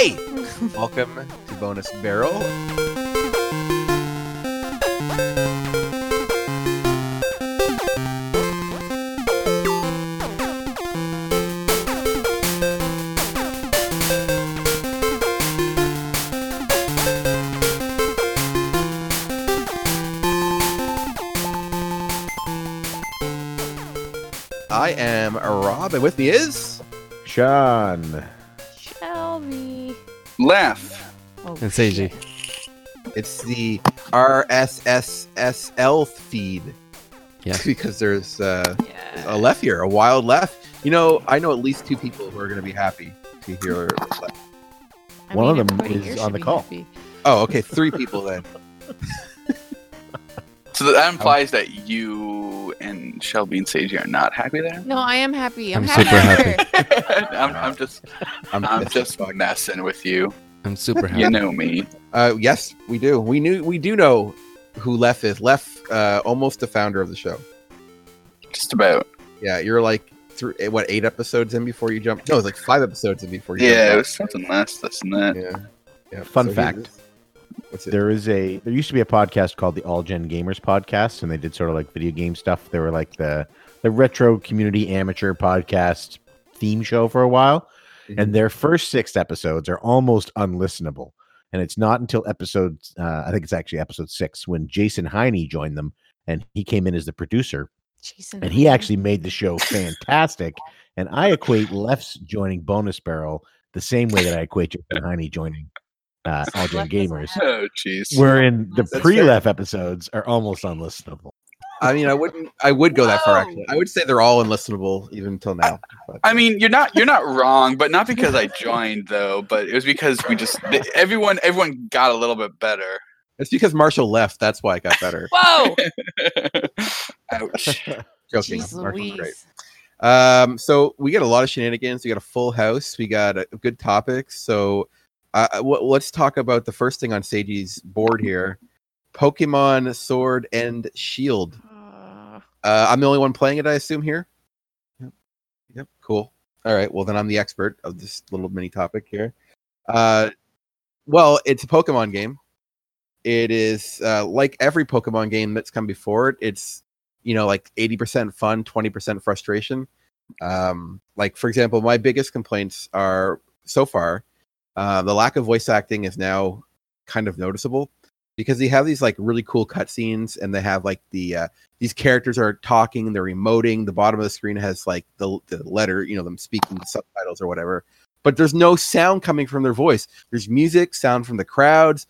Hey! Welcome to Bonus Barrel. I am Rob, and with me is. Sean. And Seiji. It's the RSSSL feed. Yeah. because there's uh, yeah. a Lef here, a wild Lef. You know, I know at least two people who are going to be happy to hear Lef. I One of them is on the call. happy. Oh, okay, three people then. So that implies that you and Shelby and Sage are not happy there. No, I am happy. I'm, I'm happy. super happy. I'm, I'm just, I'm, I'm just as fuck. messing with you. I'm super happy. You know me. Uh, yes, we do. We knew. We do know who Lef is. Lef, uh, almost the founder of the show. Just about. Yeah, you're like through what eight episodes in before you jump? No, it was like five episodes in before you. Yeah, it was something less than that. Yeah. yeah. Fun he fact. What's it? There is a there used to be a podcast called the All Gen Gamers podcast, and they did sort of like video game stuff. They were like the the retro community amateur podcast theme show for a while. And their first six episodes are almost unlistenable. And it's not until episode uh, I think it's actually episode six when Jason Heine joined them and he came in as the producer Jason and he Hyde. actually made the show fantastic. And I equate Lef's joining Bonus Barrel the same way that I equate Jason Heine joining uh, All Gen Gamers. Oh, jeez. Wherein the pre-Lef episodes are almost unlistenable. I mean, I wouldn't. I would go that far. Actually, I would say they're all unlistenable even until now. But- I mean, you're not you're not wrong, but not because I joined though. But it was because we just everyone everyone got a little bit better. it's because Marshall left. That's why it got better. Whoa! Ouch. Joking. Jeez Marshall's great. Um, so we get a lot of shenanigans. We got a full house. We got a good topics. So, uh, w- let's talk about the first thing on Seiji's board here: Pokemon Sword and Shield. Uh, I'm the only one playing it, I assume here. Yep. Yep. Cool. All right. Well, then I'm the expert of this little mini topic here. Uh, well, it's a Pokemon game. It is uh, like every Pokemon game that's come before it. It's you know like 80% fun, 20% frustration. Um, like for example, my biggest complaints are so far uh, the lack of voice acting is now kind of noticeable because they have these like really cool cutscenes and they have like the uh, these characters are talking, they're emoting. The bottom of the screen has like the, the letter, you know, them speaking the subtitles or whatever. But there's no sound coming from their voice. There's music, sound from the crowds,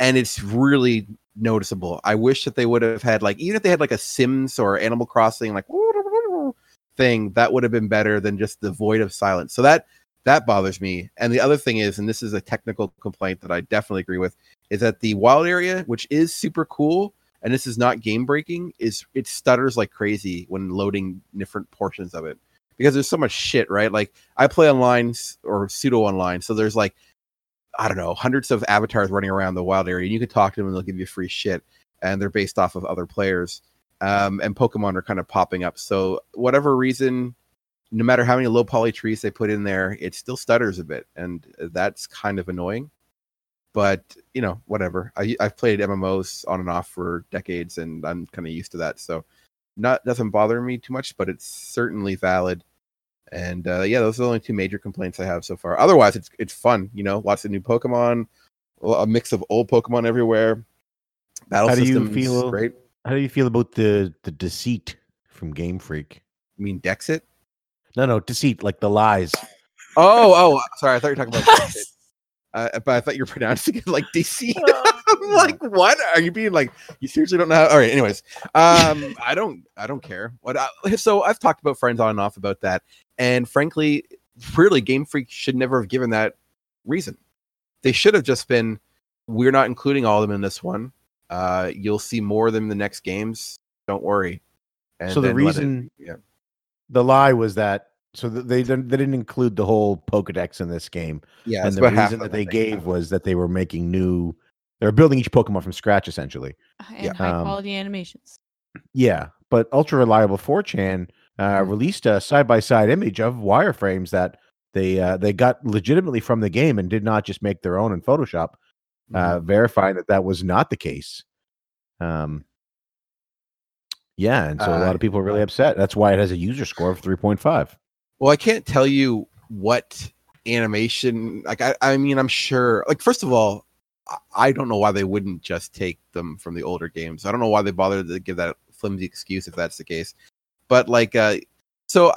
and it's really noticeable. I wish that they would have had like even if they had like a Sims or Animal Crossing like thing, that would have been better than just the void of silence. So that that bothers me. And the other thing is, and this is a technical complaint that I definitely agree with, is that the wild area, which is super cool, and this is not game breaking, is it stutters like crazy when loading different portions of it because there's so much shit, right? Like I play online or pseudo online, so there's like I don't know hundreds of avatars running around the wild area, and you can talk to them and they'll give you free shit, and they're based off of other players. Um, and Pokemon are kind of popping up. So whatever reason, no matter how many low poly trees they put in there, it still stutters a bit, and that's kind of annoying. But you know, whatever. I, I've played MMOs on and off for decades, and I'm kind of used to that. So not doesn't bother me too much, but it's certainly valid. And uh, yeah, those are the only two major complaints I have so far. Otherwise, it's it's fun. You know, lots of new Pokemon, a mix of old Pokemon everywhere. Battle How do you feel- Great. How do you feel about the the deceit from Game Freak? You mean Dexit? No, no, deceit, like the lies. Oh, oh, sorry. I thought you were talking about Dexit. Uh, but I thought you were pronouncing it like DC. I'm like, what are you being like? You seriously don't know how? All right. Anyways, um, I don't, I don't care. What? I, so I've talked about friends on and off about that, and frankly, really, Game Freak should never have given that reason. They should have just been, we're not including all of them in this one. Uh, you'll see more of them in the next games. Don't worry. And So the then let it- reason- yeah, The lie was that so they didn't, they didn't include the whole Pokedex in this game, yeah, and the reason that it, they think. gave was that they were making new. They were building each Pokemon from scratch, essentially. and Yeah. high Um, quality animations. Yeah, but ultra reliable 4chan uh, Mhm. released a side by side image of wireframes that they uh, they got legitimately from the game and did not just make their own in Photoshop, Mm-hmm. uh, verifying that that was not the case. Um, yeah, and so a lot Uh, of people are really upset. That's why it has a user score of three point five. Well, I can't tell you what animation. Like, I, I mean, I'm sure. Like, first of all, I- don't know why they wouldn't just take them from the older games. I don't know why they bothered to give that flimsy excuse if that's the case. But like, uh, so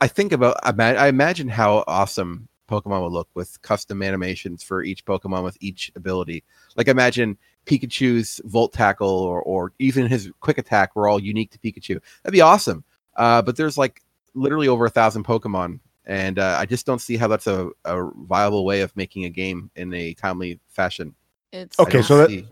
I- think about. I I imagine how awesome Pokemon would look with custom animations for each Pokemon with each ability. Like, imagine Pikachu's Volt Tackle or, or even his Quick Attack were all unique to Pikachu. That'd be awesome. Uh, but there's like literally over a thousand Pokemon, and uh, I just don't see how that's a, a viable way of making a game in a timely fashion. It's Okay, so that- see-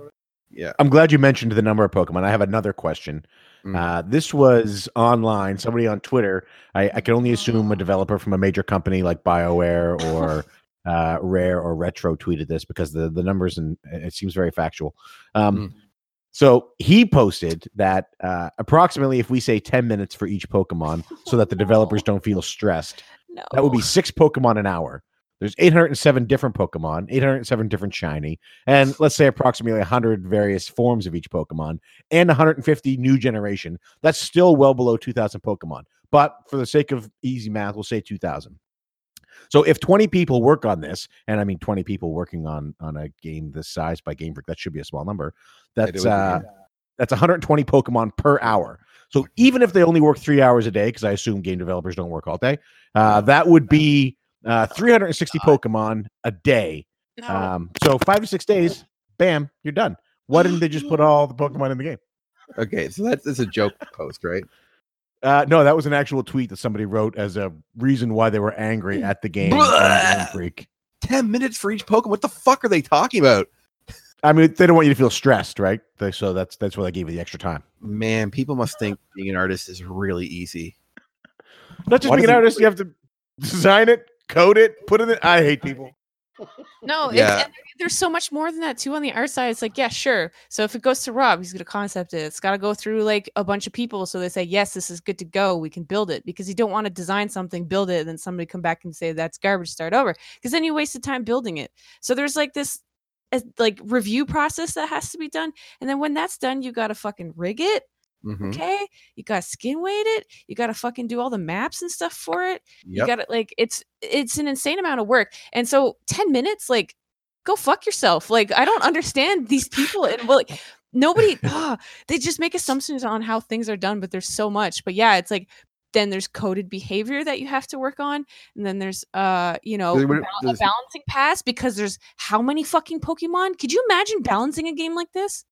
yeah, I'm glad you mentioned the number of Pokemon. I have another question. Mm. Uh, this was online. Somebody on Twitter. I, I can only assume a developer from a major company like BioWare or uh, Rare or Retro tweeted this because the the numbers and it seems very factual. Um, Mm. So he posted that uh, approximately, if we say 10 minutes for each Pokemon, so that the developers don't feel stressed, no. that would be six Pokemon an hour. There's 807 different Pokemon, 807 different shiny, and let's say approximately 100 various forms of each Pokemon, and 150 new generation. That's still well below 2,000 Pokemon. But for the sake of easy math, we'll say 2,000. So if 20 people work on this, and I mean 20 people working on on a game this size by Game Freak, that should be a small number. That's uh, that's 120 Pokemon per hour. So even if they only work three hours a day, because I assume game developers don't work all day, uh, that would be uh, 360 Pokemon a day. Um, so five to six days, bam, you're done. Why didn't they just put all the Pokemon in the game? okay, so that's, that's a joke post, right? Uh, no, that was an actual tweet that somebody wrote as a reason why they were angry at the game. on Game Blah. Freak. Ten minutes for each Pokemon. What the fuck are they talking about? I mean, they don't want you to feel stressed, right? They, so that's that's why they gave you the extra time. Man, people must think being an artist is really easy. Not just Why being an artist, you have to design it, code it, put it in. I hate people. No, Yeah. and there's so much more than that too on the art side. It's like, yeah, sure. So if it goes to Rob, he's gonna concept it. It's got to go through like a bunch of people, so they say, yes, this is good to go. We can build it because you don't want to design something, build it, and then somebody come back and say that's garbage. Start over because then you wasted time building it. So there's like this. Like review process that has to be done, and then when that's done, you gotta fucking rig it. Mhm. Okay, you gotta skin weight it. You gotta fucking do all the maps and stuff for it you got to like it's it's an insane amount of work and so 10 minutes like go fuck yourself like i don't understand these people and well like nobody ah, they just make assumptions on how things are done but there's so much but yeah it's like then there's coded behavior that you have to work on and then there's uh you know There a balancing pass because there's how many fucking pokemon could you imagine balancing a game like this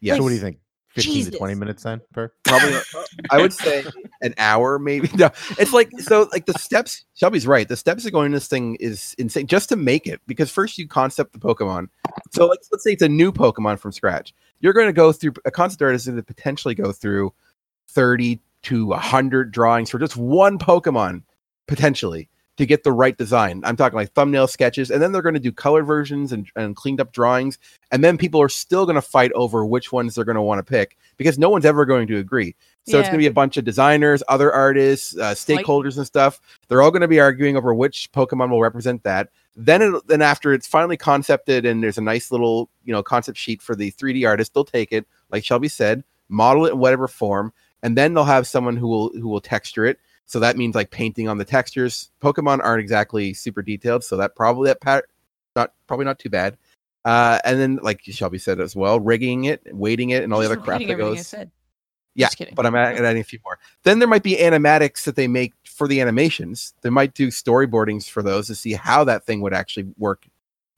Yes. So what do you think? 15 to 20 minutes then per? Probably, uh, I would say an hour, maybe. No, it's like so. Like the steps. Shelby's right. The steps of going this thing is insane just to make it. Because first you concept the Pokemon. So like, let's say it's a new Pokemon from scratch. You're going to go through a concept artist is going to potentially go through thirty to hundred drawings for just one Pokemon, potentially to get the right design. I'm talking like thumbnail sketches, and then they're going to do color versions and, and cleaned up drawings, and then people are still going to fight over which ones they're going to want to pick because no one's ever going to agree. So it's going to be a bunch of designers, other artists, uh, stakeholders, and stuff. They're all going to be arguing over which Pokemon will represent that. Then, it, then after it's finally concepted and there's a nice little you know concept sheet for the 3D artist, they'll take it, like Shelby said, model it in whatever form, and then they'll have someone who will who will texture it. So that means like painting on the textures. Pokemon aren't exactly super detailed, so that probably that pat not probably not too bad. Uh, and then like Shelby said as well, rigging it, weighting it, and all the other crap that goes. Yeah, but I'm adding a few more. Then there might be animatics that they make for the animations. They might do storyboardings for those to see how that thing would actually work.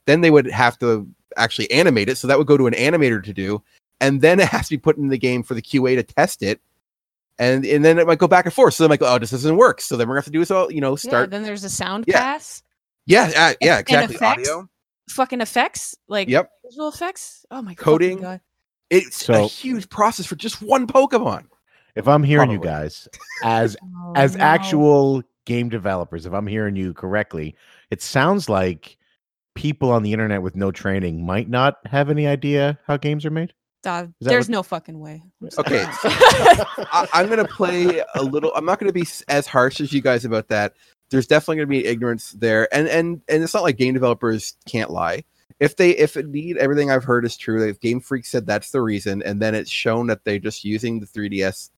Then they would have to actually animate it, so that would go to an animator to do, and then it has to be put in the game for the QA to test it. And and then it might go back and forth. So they might go, "Oh, this doesn't work." So then we're gonna have to do this all, oh, you know, yeah, start. then there's a sound Yeah. pass Yeah, yeah, yeah, and exactly. effects. Audio. fucking effects like Yep. visual effects oh my Coding. god It's a huge process for just one Pokemon. If I'm hearing you guys as Oh, as no. actual game developers, if I'm hearing you correctly, it sounds like people on the internet with no training might not have any idea how games are made. Uh, there's what- no fucking way Okay. I, I'm gonna play a little. I'm not gonna be as harsh as you guys about that. there's definitely going to be ignorance there, and and and it's not like game developers can't lie. If they if indeed everything I've heard is true, if Game Freak said that's the reason, and then it's shown that they're just using the 3DS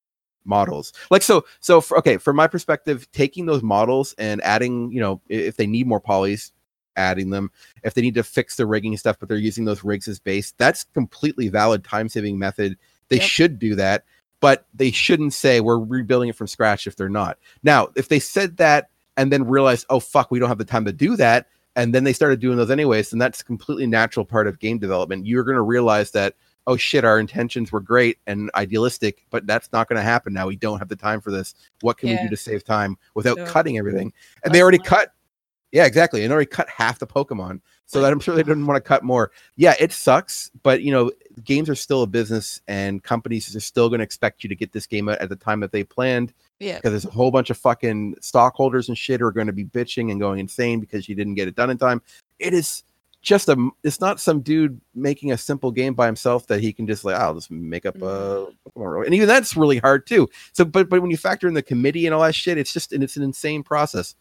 models, like so so for, okay, from my perspective, taking those models and adding, you know, if they need more polys, adding them. If they need to fix the rigging stuff, but they're using those rigs as base, that's completely valid time saving method. They Yep. should do that, but they shouldn't say we're rebuilding it from scratch if they're not. Now, if they said that and then realized, oh fuck, we don't have the time to do that, and then they started doing those anyways, then that's a completely natural part of game development. You're going to realize that, oh shit, our intentions were great and idealistic, but that's not going to happen now. We don't have the time for this. What can we do to save time without So- cutting everything? And they already cut. Yeah, exactly. And already cut half the Pokemon. So that I'm sure they didn't want to cut more. Yeah, it sucks, but you know, games are still a business and companies are still going to expect you to get this game out at the time that they planned Yeah. because there's a whole bunch of fucking stockholders and shit who are going to be bitching and going insane because you didn't get it done in time. It is just a it's not some dude making a simple game by himself that he can just like I'll just make up a mm-hmm. Pokemon roll." and even that's really hard too. So but but when you factor in the committee and all that shit, it's just and it's an insane process.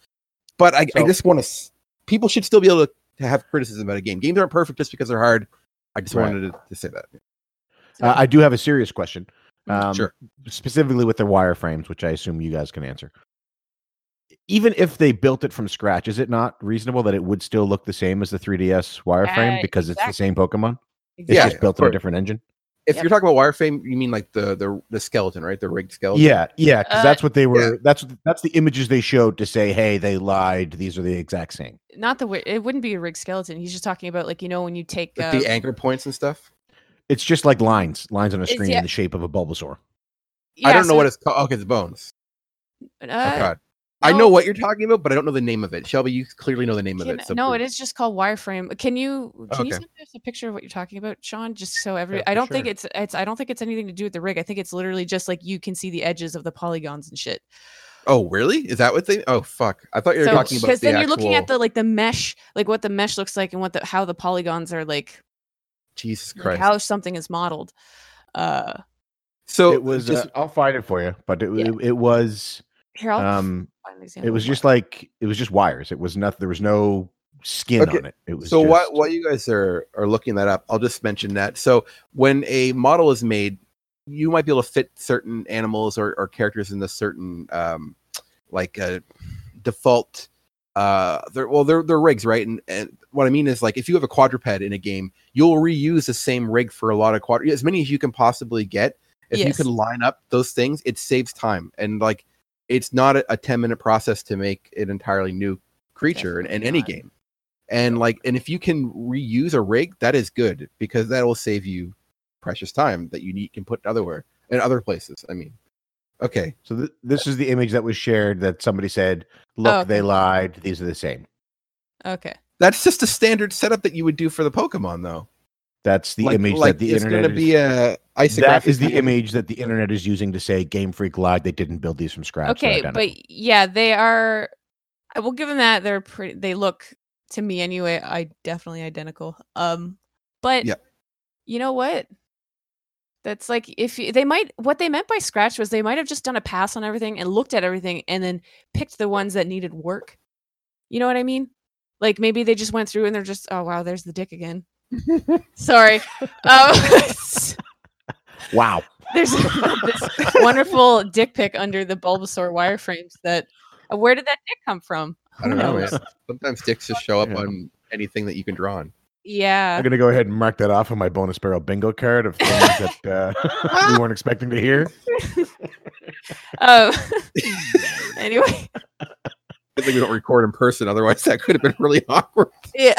But I, I just want to people should still be able to, to have criticism about a game. Games aren't perfect just because they're hard. I just Right. wanted to, to say that. Uh, I do have a serious question. Mm, Um, Sure. Specifically with the wireframes, which I assume you guys can answer. Even if they built it from scratch, is it not reasonable that it would still look the same as the 3DS wireframe Uh, because it's the same Pokemon? It's Yeah, just built in a different engine. If Yep. you're talking about wireframe, you mean like the the the skeleton, right? The rigged skeleton. Yeah, yeah, because Uh, that's what they were. That's that's the images they showed to say, "Hey, they lied. These are the exact same." Not the way it wouldn't be a rigged skeleton. He's just talking about like you know when you take Like uh, the anchor points and stuff. It's just like lines, lines on a screen yeah. in the shape of a Bulbasaur. I don't know what it's called. Okay, it's bones. uh, oh God, I know what you're talking about, but I don't know the name of it. Shelby, you clearly know the name of it. So no, please. it is just called wireframe. Can you can you Okay. send us a picture of what you're talking about, Sean? Just so every Yeah, I don't think it's it's I don't think it's anything to do with the rig. I think it's literally just like you can see the edges of the polygons and shit. Oh, really? Is that what they? Oh, fuck! I thought you were So talking about because the then you're looking at the like the mesh, like what the mesh looks like and what the how the polygons are like, Jesus like Christ. how something is modeled. Uh, so it was. just uh, I'll find it for you, but it, Yeah. it, it was. Here I'll Um, find an example it was just one. like it was just wires. It was nothing. There was no skin Okay, on it. It was so just, what while you guys are are looking that up, I'll just mention that. So when a model is made, you might be able to fit certain animals or, or characters in the certain um like uh default uh they're well they're they're rigs right and, and what i mean is like if you have a quadruped in a game you'll reuse the same rig for a lot of quad as many as you can possibly get if you can line up those things it saves time and like it's not a, a 10 minute process to make an entirely new creature in, in any not. game and like and if you can reuse a rig that is good because that will save you precious time that you need can put otherwhere in other places i mean okay So th- this is the image that was shared that somebody said, "Look, Oh, they lied. These are the same." okay. that's just a standard setup that you would do for the pokemon though That's the like, image like that the it's internet going to be a isographic that is the image. image that the internet is using to say Game Freak lied. They didn't build these from scratch. Okay, but yeah, they are. I will give them that. They're pretty. They look to me anyway. I definitely identical. Um, but Yeah. you know what? That's like if you, they might. What they meant by scratch was they might have just done a pass on everything and looked at everything and then picked the ones that needed work. You know what I mean? Like maybe they just went through and they're just, oh wow, there's the dick again. Sorry. Um, wow. there's this wonderful dick pic under the Bulbasaur wireframes that uh, where did that dick come from? i don't Who know man. sometimes dicks just show up Yeah. on anything that you can draw on Yeah. I'm gonna go ahead and mark that off on my bonus barrel bingo card of things that uh, we weren't expecting to hear. Um, anyway, Good thing we don't record in person otherwise that could have been really awkward yeah.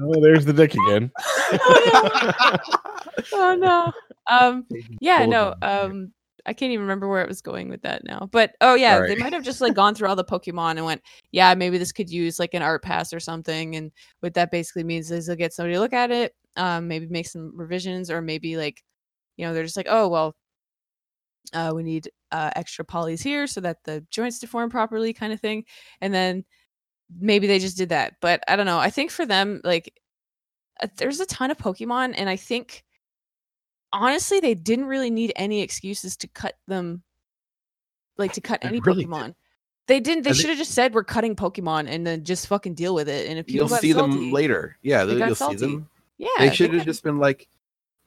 Oh, there's the dick again. oh no. Um yeah, no. Um I can't even remember where it was going with that now. But oh yeah, All they might have just like gone through all the Pokemon and went, yeah, maybe this could use like an art pass or something. And what that basically means is they'll get somebody to look at it, um, maybe make some revisions, or maybe like, you know, they're just like, oh well, uh, we need uh, extra polys here so that the joints deform properly, kind of thing. And then maybe they just did that. But I don't know. I think for them, like, uh, there's a ton of Pokemon, and I think honestly they didn't really need any excuses to cut them, like to cut any really did. Pokemon. They didn't. They should have just said we're cutting Pokemon and then just fucking deal with it. And if people You'll see them later. Yeah, They you'll salty. see them. Yeah, they should have just been like,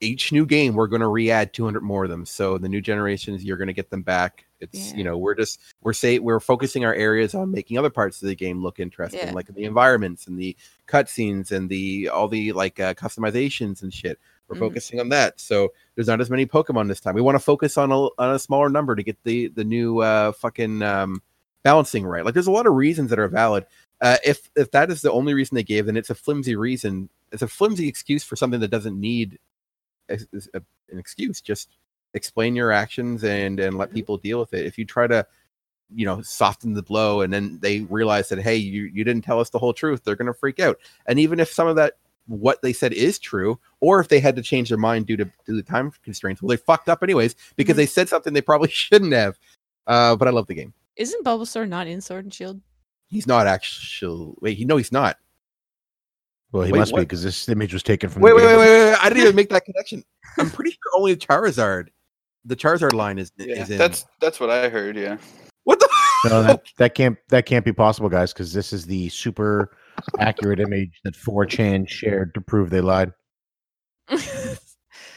each new game we're going to re-add 200 more of them. So the new generations you're going to get them back. It's Yeah. you know we're just we're say we're focusing our areas on making other parts of the game look interesting, Yeah. like the environments and the cutscenes and the all the like uh, customizations and shit. We're Mhm. focusing on that. So there's not as many Pokemon this time. We want to focus on a on a smaller number to get the the new uh fucking um balancing right. Like there's a lot of reasons that are valid. Uh, if if that is the only reason they gave, then it's a flimsy reason. It's a flimsy excuse for something that doesn't need a, a- an excuse. Just explain your actions and and let people deal with it. If you try to, you know, soften the blow, and then they realize that hey, you you didn't tell us the whole truth, they're gonna freak out. And even if some of that what they said is true, or if they had to change their mind due to due to time constraints, well, they fucked up anyways because Mhm. they said something they probably shouldn't have. Uh, but I love the game. Isn't Bulbasaur not in Sword and Shield? He's not actually. Wait, he no, he's not. Well, he Wait, must be because this image was taken from. Wait, the wait, game. wait, wait, wait! I didn't even make that connection. I'm pretty sure only Charizard, the Charizard line is Yeah, is in. that's that's what I heard. Yeah. what the. No, that, that can't that can't be possible, guys, because this is the super accurate image that 4chan shared to prove they lied.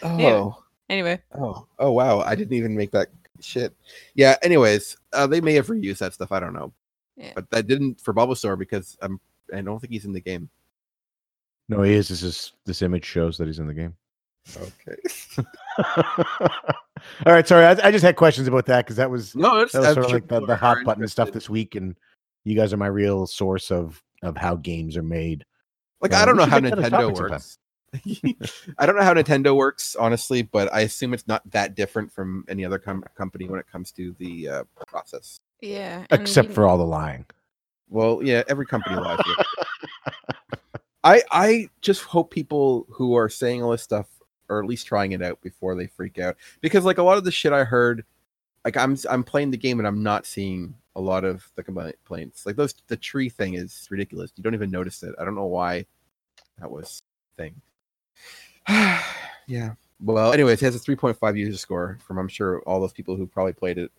oh, anyway, oh, oh! Wow! I didn't even make that shit. Yeah. Anyways, uh, they may have reused that stuff. I don't know, Yeah. but that didn't for Bulbasaur because I'm. I don't think he's in the game. No, he is. This is this image shows that he's in the game. Okay. All right, sorry, I, I just had questions about that because that was No, it's that was sort of like the, the hot button stuff this week, and you guys are my real source of of how games are made. Like Uh, I don't know how make that a Nintendo works. I don't know how Nintendo works, honestly, but I assume it's not that different from any other com- company when it comes to the uh, process. yeah. Except you- for all the lying. Well, yeah, every company lies. I I just hope people who are saying all this stuff are at least trying it out before they freak out, because like a lot of the shit I heard, like I'm I'm playing the game and I'm not seeing a lot of the complaints. Like those the tree thing is ridiculous. You don't even notice it. I don't know why that was thing. yeah. Well, anyways, it has a 3.5 user score from I'm sure all those people who probably played it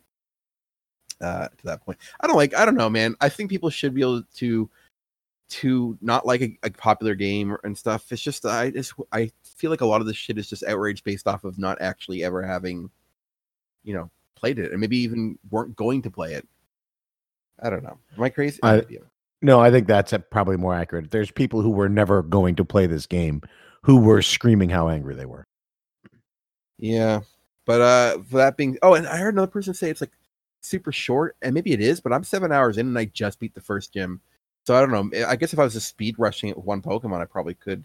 uh to that point. I don't like I don't know, man. I think people should be able to to not like a, a popular game and stuff. It's just I just I feel like a lot of this shit is just outrage based off of not actually ever having, you know, played it and maybe even weren't going to play it. I don't know. Am I crazy? I- No, I think that's probably more accurate. There's people who were never going to play this game who were screaming how angry they were. Yeah. But uh for that being oh, and I heard another person say it's like super short, and maybe it is, but I'm seven hours in and I just beat the first gym. So I don't know. I guess if I was just speed rushing it with one Pokemon, I probably could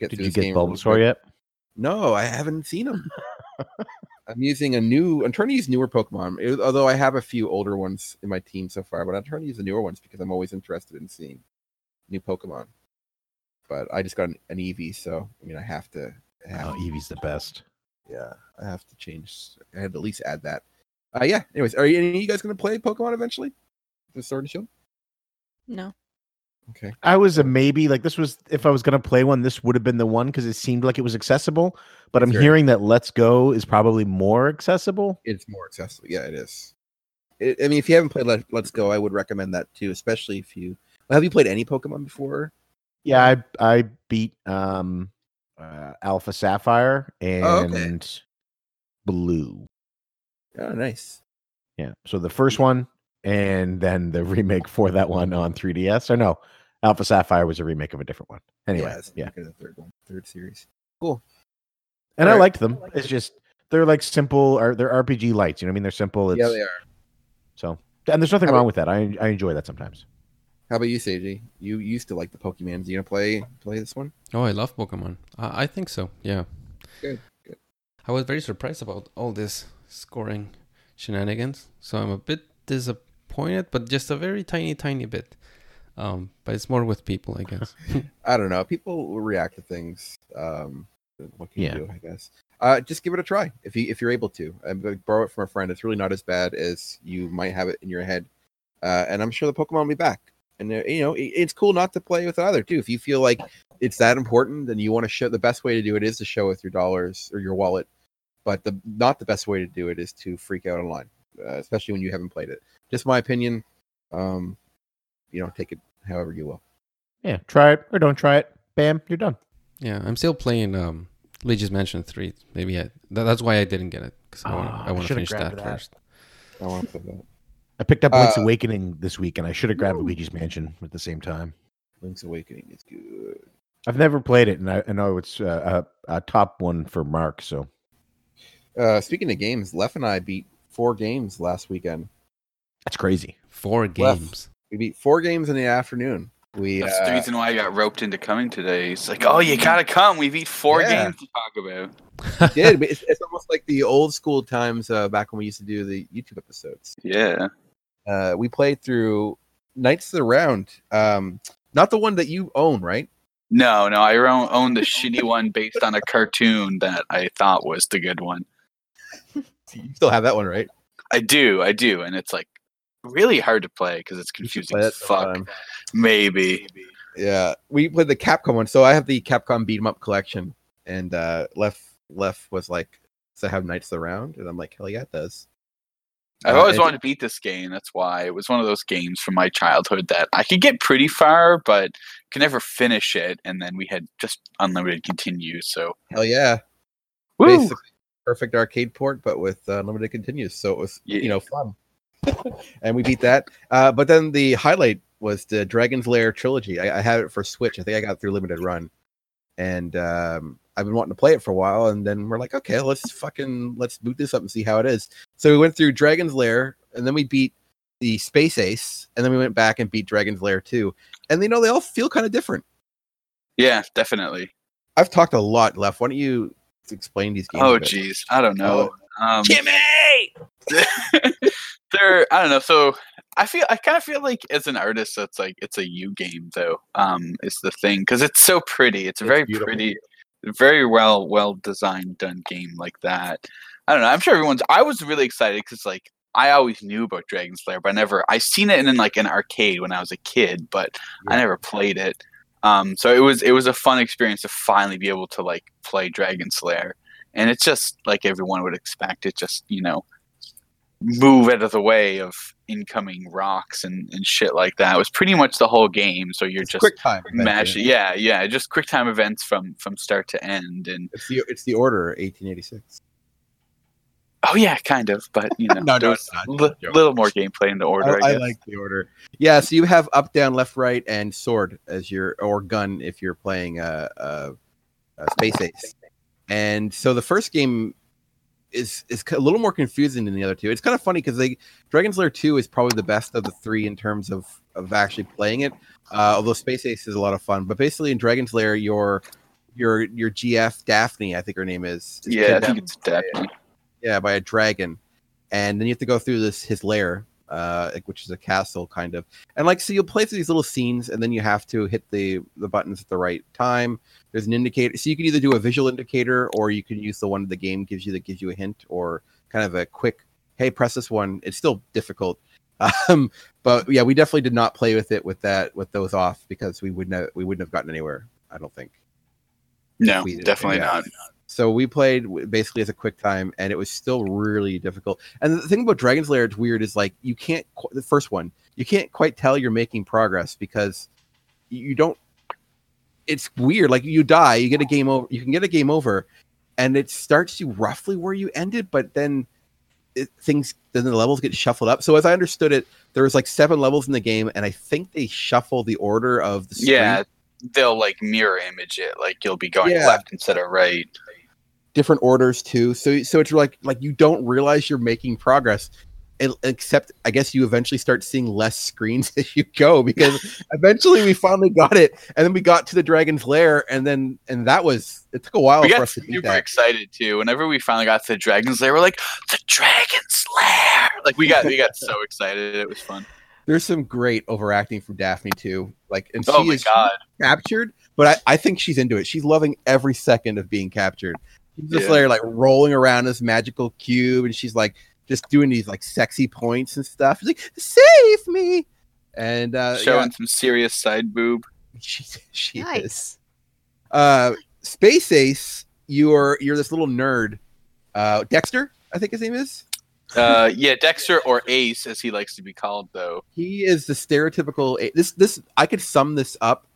get Did you get game really Bulbasaur yet? No, I haven't seen them. I'm using a new. I'm trying to use newer Pokemon, it- although I have a few older ones in my team so far. But I'm trying to use the newer ones because I'm always interested in seeing new Pokemon. But I just got an, an Eevee, so I mean, I have to. I have Oh, Eevee's the best. yeah, I have to change. I had to at least add that. Uh, yeah. Anyways, are you, any of you guys going to play Pokemon eventually? The Sword and Shield. no. Okay. I was a maybe. Like this was if I was gonna play one, this would have been the one because it seemed like it was accessible. But I'm Sure. hearing that Let's Go is probably more accessible. It's more accessible. Yeah, it is. It, I mean, if you haven't played Let, Let's Go, I would recommend that too, especially if you. Have you played any Pokemon before? Yeah, I I beat um uh, Alpha Sapphire and Oh, okay. Blue. Oh, nice. Yeah. So the first one and then the remake for that one on 3DS. Or no, Alpha Sapphire was a remake of a different one. Anyway, it's yeah. the third one, third series. Cool. And I Alright. liked them. It's just they're like simple or they're RPG lights. You know what I mean? They're simple. It's, yeah, they are. So and there's nothing How wrong about- with that. I I enjoy that sometimes. How about you, Seiji? You used to like the Pokemon. Do you gonna play play this one? Oh, I love Pokemon. I, I think so. Yeah. Good, good. I was very surprised about all this scoring shenanigans. So I'm a bit disappointed, but just a very tiny, tiny bit. Um, but it's more with people, I guess. I don't know. People react to things. Um, what can Yeah. you do? I guess. Uh, just give it a try if you if you're able to. And like, borrow it from a friend. It's really not as bad as you might have it in your head. Uh, and I'm sure the Pokemon will be back. And uh, you know, it, it's cool not to play with either too. If you feel like it's that important, then you want to show. The best way to do it is to show with your dollars or your wallet. But the not the best way to do it is to freak out online, uh, especially when you haven't played it. Just my opinion. Um, you know, take it however you will. Yeah, try it or don't try it. Bam, you're done. Yeah, I'm still playing um Luigi's Mansion 3. Maybe I, that, that's why I didn't get it because I want Ah, I I want to should've finish that, that. first. I want to that. I picked up Link's Uh, Awakening this week, and I should have grabbed Luigi's Mansion at the same time. Link's Awakening is good. I've never played it, and I, I know it's uh, a, a top one for Mark. So Uh, speaking of games, Lef and I beat four games last weekend. That's crazy. Four Lef. games. We beat four games in the afternoon. We That's the uh, reason why I got roped into coming today. It's like, oh, you gotta come. We've eat four Yeah. games to talk about. did. It's, it's almost like the old school times uh, back when we used to do the YouTube episodes. Yeah. Uh, we played through Knights of the Round. Um, not the one that you own, right? No, no, I own, own the shitty one based on a cartoon that I thought was the good one. You still have that one, right? I do, I do, and it's like really hard to play because it's confusing. as Fuck, maybe. Yeah, we played the Capcom one. So I have the Capcom beat 'em up collection, and uh, left Lef was like, "Does it have Knights of the Round?" And I'm like, "Hell yeah, it does." I've Uh, always wanted to beat this game. That's why it was one of those games from my childhood that I could get pretty far, but could never finish it. And then we had just unlimited continues. So, Hell yeah, woo! basically perfect arcade port, but with uh, limited continues. So it was Yeah. you know fun, and we beat that. Uh, but then the highlight was the Dragon's Lair trilogy. I, I had it for Switch. I think I got it through limited run, and um, I've been wanting to play it for a while. And then we're like, okay, let's fucking let's boot this up and see how it is. So we went through Dragon's Lair, and then we beat the Space Ace, and then we went back and beat Dragon's Lair too. And you know they all feel kind of different. Yeah, definitely. I've talked a lot, Lef. Why don't you explain these games? Oh, jeez. I don't know. Um, Timmy! they're I don't know. So I feel I kind of feel like as an artist, that's like it's a you game though. Um, is the thing because it's so pretty. It's a very beautiful. pretty, very well well designed done game like that. I don't know. I'm sure everyone's. I was really excited because like I always knew about Dragon's Lair, but I never I seen it in like an arcade when I was a kid, but I never played it. Um, so it was it was a fun experience to finally be able to like play Dragon's Lair, and it's just like everyone would expect. It just you know move out of the way of incoming rocks and, and shit like that. It was pretty much the whole game. So you're It's just quick time. event, mash isn't yeah yeah just quick time events from from start to end and It's the it's the order 1886. oh yeah kind of but you know No, no, a li- little more gameplay in the order I, I, I like the order. Yeah, so you have up, down, left, right, and sword as your or gun if you're playing uh, uh, uh, Space Ace. And so the first game is is a little more confusing than the other two. It's kind of funny because they Dragon's Lair two is probably the best of the three in terms of of actually playing it. Uh, although Space Ace is a lot of fun, but basically in Dragon's Lair, your your your GF Daphne, I think her name is, is yeah i think it's definitely yeah, by a dragon, and then you have to go through this his lair, uh, which is a castle kind of, and like so you'll play through these little scenes, and then you have to hit the the buttons at the right time. There's an indicator, so you can either do a visual indicator, or you can use the one the game gives you that gives you a hint, or kind of a quick, hey, press this one. It's still difficult, um, but yeah, we definitely did not play with it with that with those off because we wouldn't have, we wouldn't have gotten anywhere. I don't think. no definitely yeah. not So we played basically as a quick time, and it was still really difficult. And the thing about Dragon's Lair, it's weird, is like you can't qu- the first one, you can't quite tell you're making progress because you don't. It's weird. Like you die, you get a game over. You can get a game over, and it starts you roughly where you ended, but then it, things then the levels get shuffled up. So as I understood it, there was like seven levels in the game, and I think they shuffle the order of the screen. yeah they'll like mirror image it like you'll be going Yeah. left instead of right different orders too. So so it's like like you don't realize you're making progress, except I guess you eventually start seeing less screens as you go because eventually we finally got it, and then we got to the dragon's lair, and then and that was it took a while we for us to super that. excited too whenever we finally got to the dragon's lair we're like the dragon's lair like we got we got so excited it was fun There's some great overacting from Daphne too, like and oh she my is god captured, but I, I think she's into it. She's loving every second of being captured. She's just Yeah. there like rolling around this magical cube, and she's like just doing these like sexy points and stuff. She's like, "Save me!" And uh, showing yeah, some serious side boob she she is. Nice. Uh, Space Ace, you're you're this little nerd, uh, Dexter, I think his name is. Uh, yeah, Dexter or Ace, as he likes to be called, though. He is the stereotypical. This this I could sum this up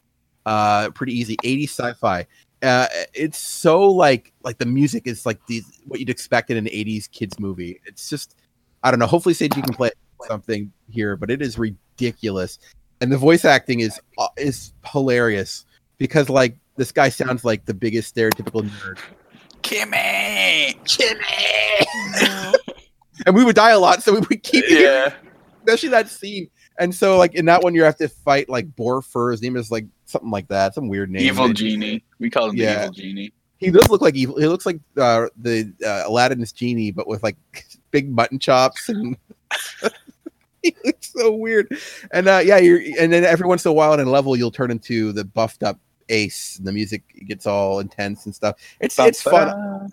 uh pretty easy. 80s sci-fi. Uh, it's so like like the music is like these what you'd expect in an 80s kids movie. It's just I don't know. Hopefully, Sage, you can play something here, but it is ridiculous, and the voice acting is uh, is hilarious because like this guy sounds like the biggest stereotypical nerd, Kimmy! Kimmy, and we would die a lot, so we would keep Yeah. especially that scene. And so, like in that one, you have to fight like Borfur. His name is like something like that, some weird name. Evil Genie. We call him Yeah. the Evil Genie. He does look like evil. He looks like uh, the uh, Aladdin's genie, but with like big mutton chops and. he looks so weird, and uh, yeah, you're, and then every once in a while in a level, you'll turn into the buffed up Ace, and the music gets all intense and stuff. It's it's fun.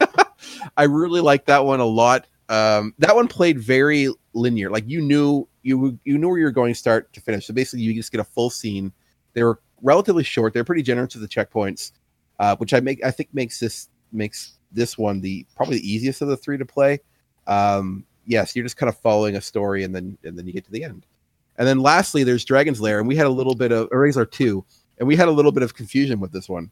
I really like that one a lot. Um, that one played very linear. Like you knew you you knew where you were going start to finish. So basically, you just get a full scene. They were relatively short. They're pretty generous with the checkpoints, uh, which I make I think makes this makes this one the probably the easiest of the three to play. Um, yes, you're just kind of following a story, and then and then you get to the end. And then lastly, there's Dragon's Lair, and we had a little bit of Lair two, and we had a little bit of confusion with this one.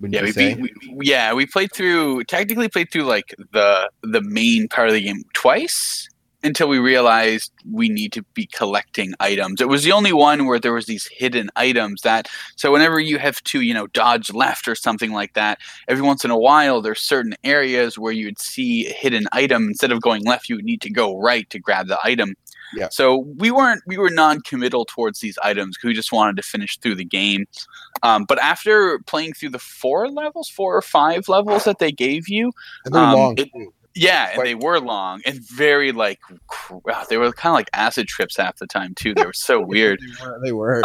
Wouldn't Yeah, we, beat, we yeah we played through technically played through like the the main part of the game twice until we realized we need to be collecting items. It was the only one where there was these hidden items that so whenever you have to you know dodge left or something like that, every once in a while there's certain areas where you'd see a hidden item instead of going left you would need to go right to grab the item. Yeah. So we weren't we were non-committal towards these items because we just wanted to finish through the game. Um, but after playing through the four levels, four or five levels that they gave you, um, long. it-. Yeah, and they were long and very like wow, they were kind of like acid trips half the time too. They were so weird. They were. They were.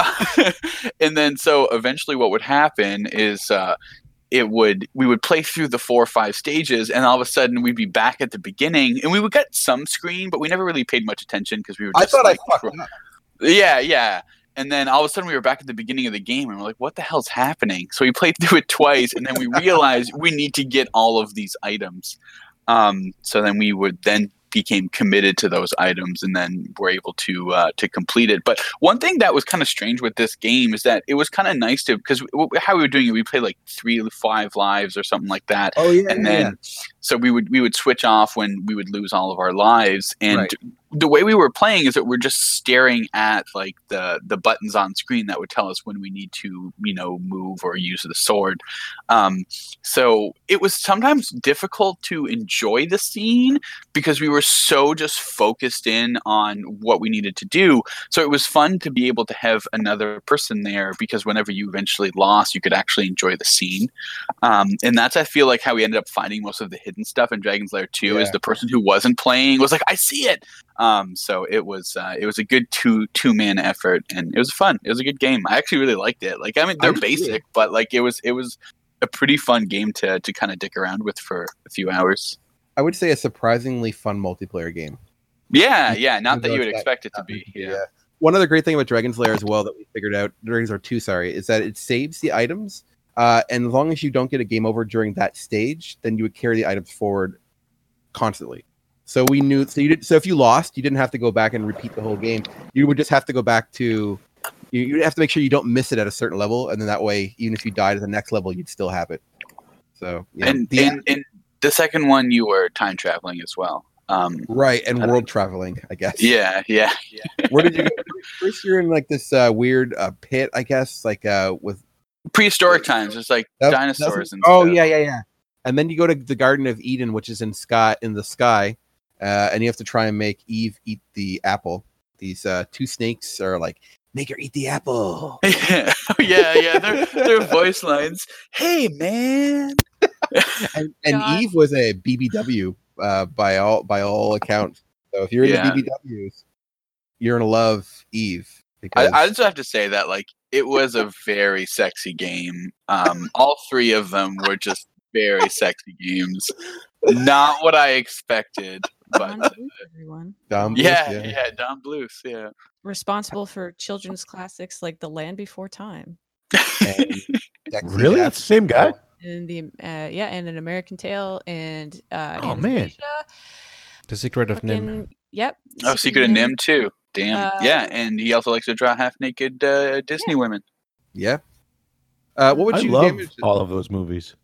and then so eventually what would happen is uh it would we would play through the four or five stages and all of a sudden we'd be back at the beginning and we would get some screen but we never really paid much attention because we were I thought like, I fucked up. yeah, yeah. And then all of a sudden we were back at the beginning of the game and we're like, what the hell's happening? So we played through it twice and then we realized we need to get all of these items. Um, so then we would then became committed to those items and then were able to uh, to complete it. But one thing that was kind of strange with this game is that it was kind of nice to because how we were doing it, we played like three five lives or something like that Oh yeah. and yeah, then so we would we would switch off when we would lose all of our lives and Right. The way we were playing is that we're just staring at like the the buttons on screen that would tell us when we need to you know move or use the sword. Um, so it was sometimes difficult to enjoy the scene because we were so just focused in on what we needed to do. So it was fun to be able to have another person there because whenever you eventually lost you could actually enjoy the scene. Um, and that's I feel like how we ended up finding most of the hidden stuff in Dragon's Lair 2 is the person who wasn't playing was like I see it. Um, so it was uh, it was a good two two man effort and it was fun. It was a good game. I actually really liked it. Like I mean they're I did. basic, but like it was it was a pretty fun game to to kind of dick around with for a few hours. I would say a surprisingly fun multiplayer game. Yeah, yeah. Not that you would it's expect it to be. meant Yeah. One other great thing about Dragon's Lair as well that we figured out, Dragon's Lair 2, sorry, is that it saves the items. Uh, and as long as you don't get a game over during that stage, then you would carry the items forward constantly. So we knew. So you did. So if you lost, you didn't have to go back and repeat the whole game. You would just have to go back to. You you have to make sure you don't miss it at a certain level, and then that way, even if you died at the next level, you'd still have it. So yeah, And, the- and and the second one you were time traveling as well. Um, right, and world traveling, I guess. yeah, yeah. Where did you go? First, you're in like this uh, weird uh, pit, I guess, like uh, with Prehistoric times, there's like that- dinosaurs and oh stuff. yeah, yeah, yeah. And then you go to the Garden of Eden, which is in sky in the sky, uh, and you have to try and make Eve eat the apple. These uh, two snakes are like, make her eat the apple. yeah, yeah, yeah. Their, their voice lines. Hey, man. And, and Eve was a BBW uh, by all by all accounts. So if you're into Yeah. BBWs, you're gonna love Eve. I, Because I just have to say that like it was a very sexy game. Um, all three of them were just very sexy games. Not what I expected, Don Bluth, everyone. Dumb, yeah, yeah, Don Bluth, yeah. Responsible for children's classics like The Land Before Time. and Really? That's the same guy? in the uh, yeah, and an American Tail and uh, Oh, man. The Secret of NIMH. fucking- Yep. Oh, Secret of NIMH too. Damn. Uh, yeah, and he also likes to draw half naked uh, Disney women. Yeah. Uh, what would I you love damage? all of those movies.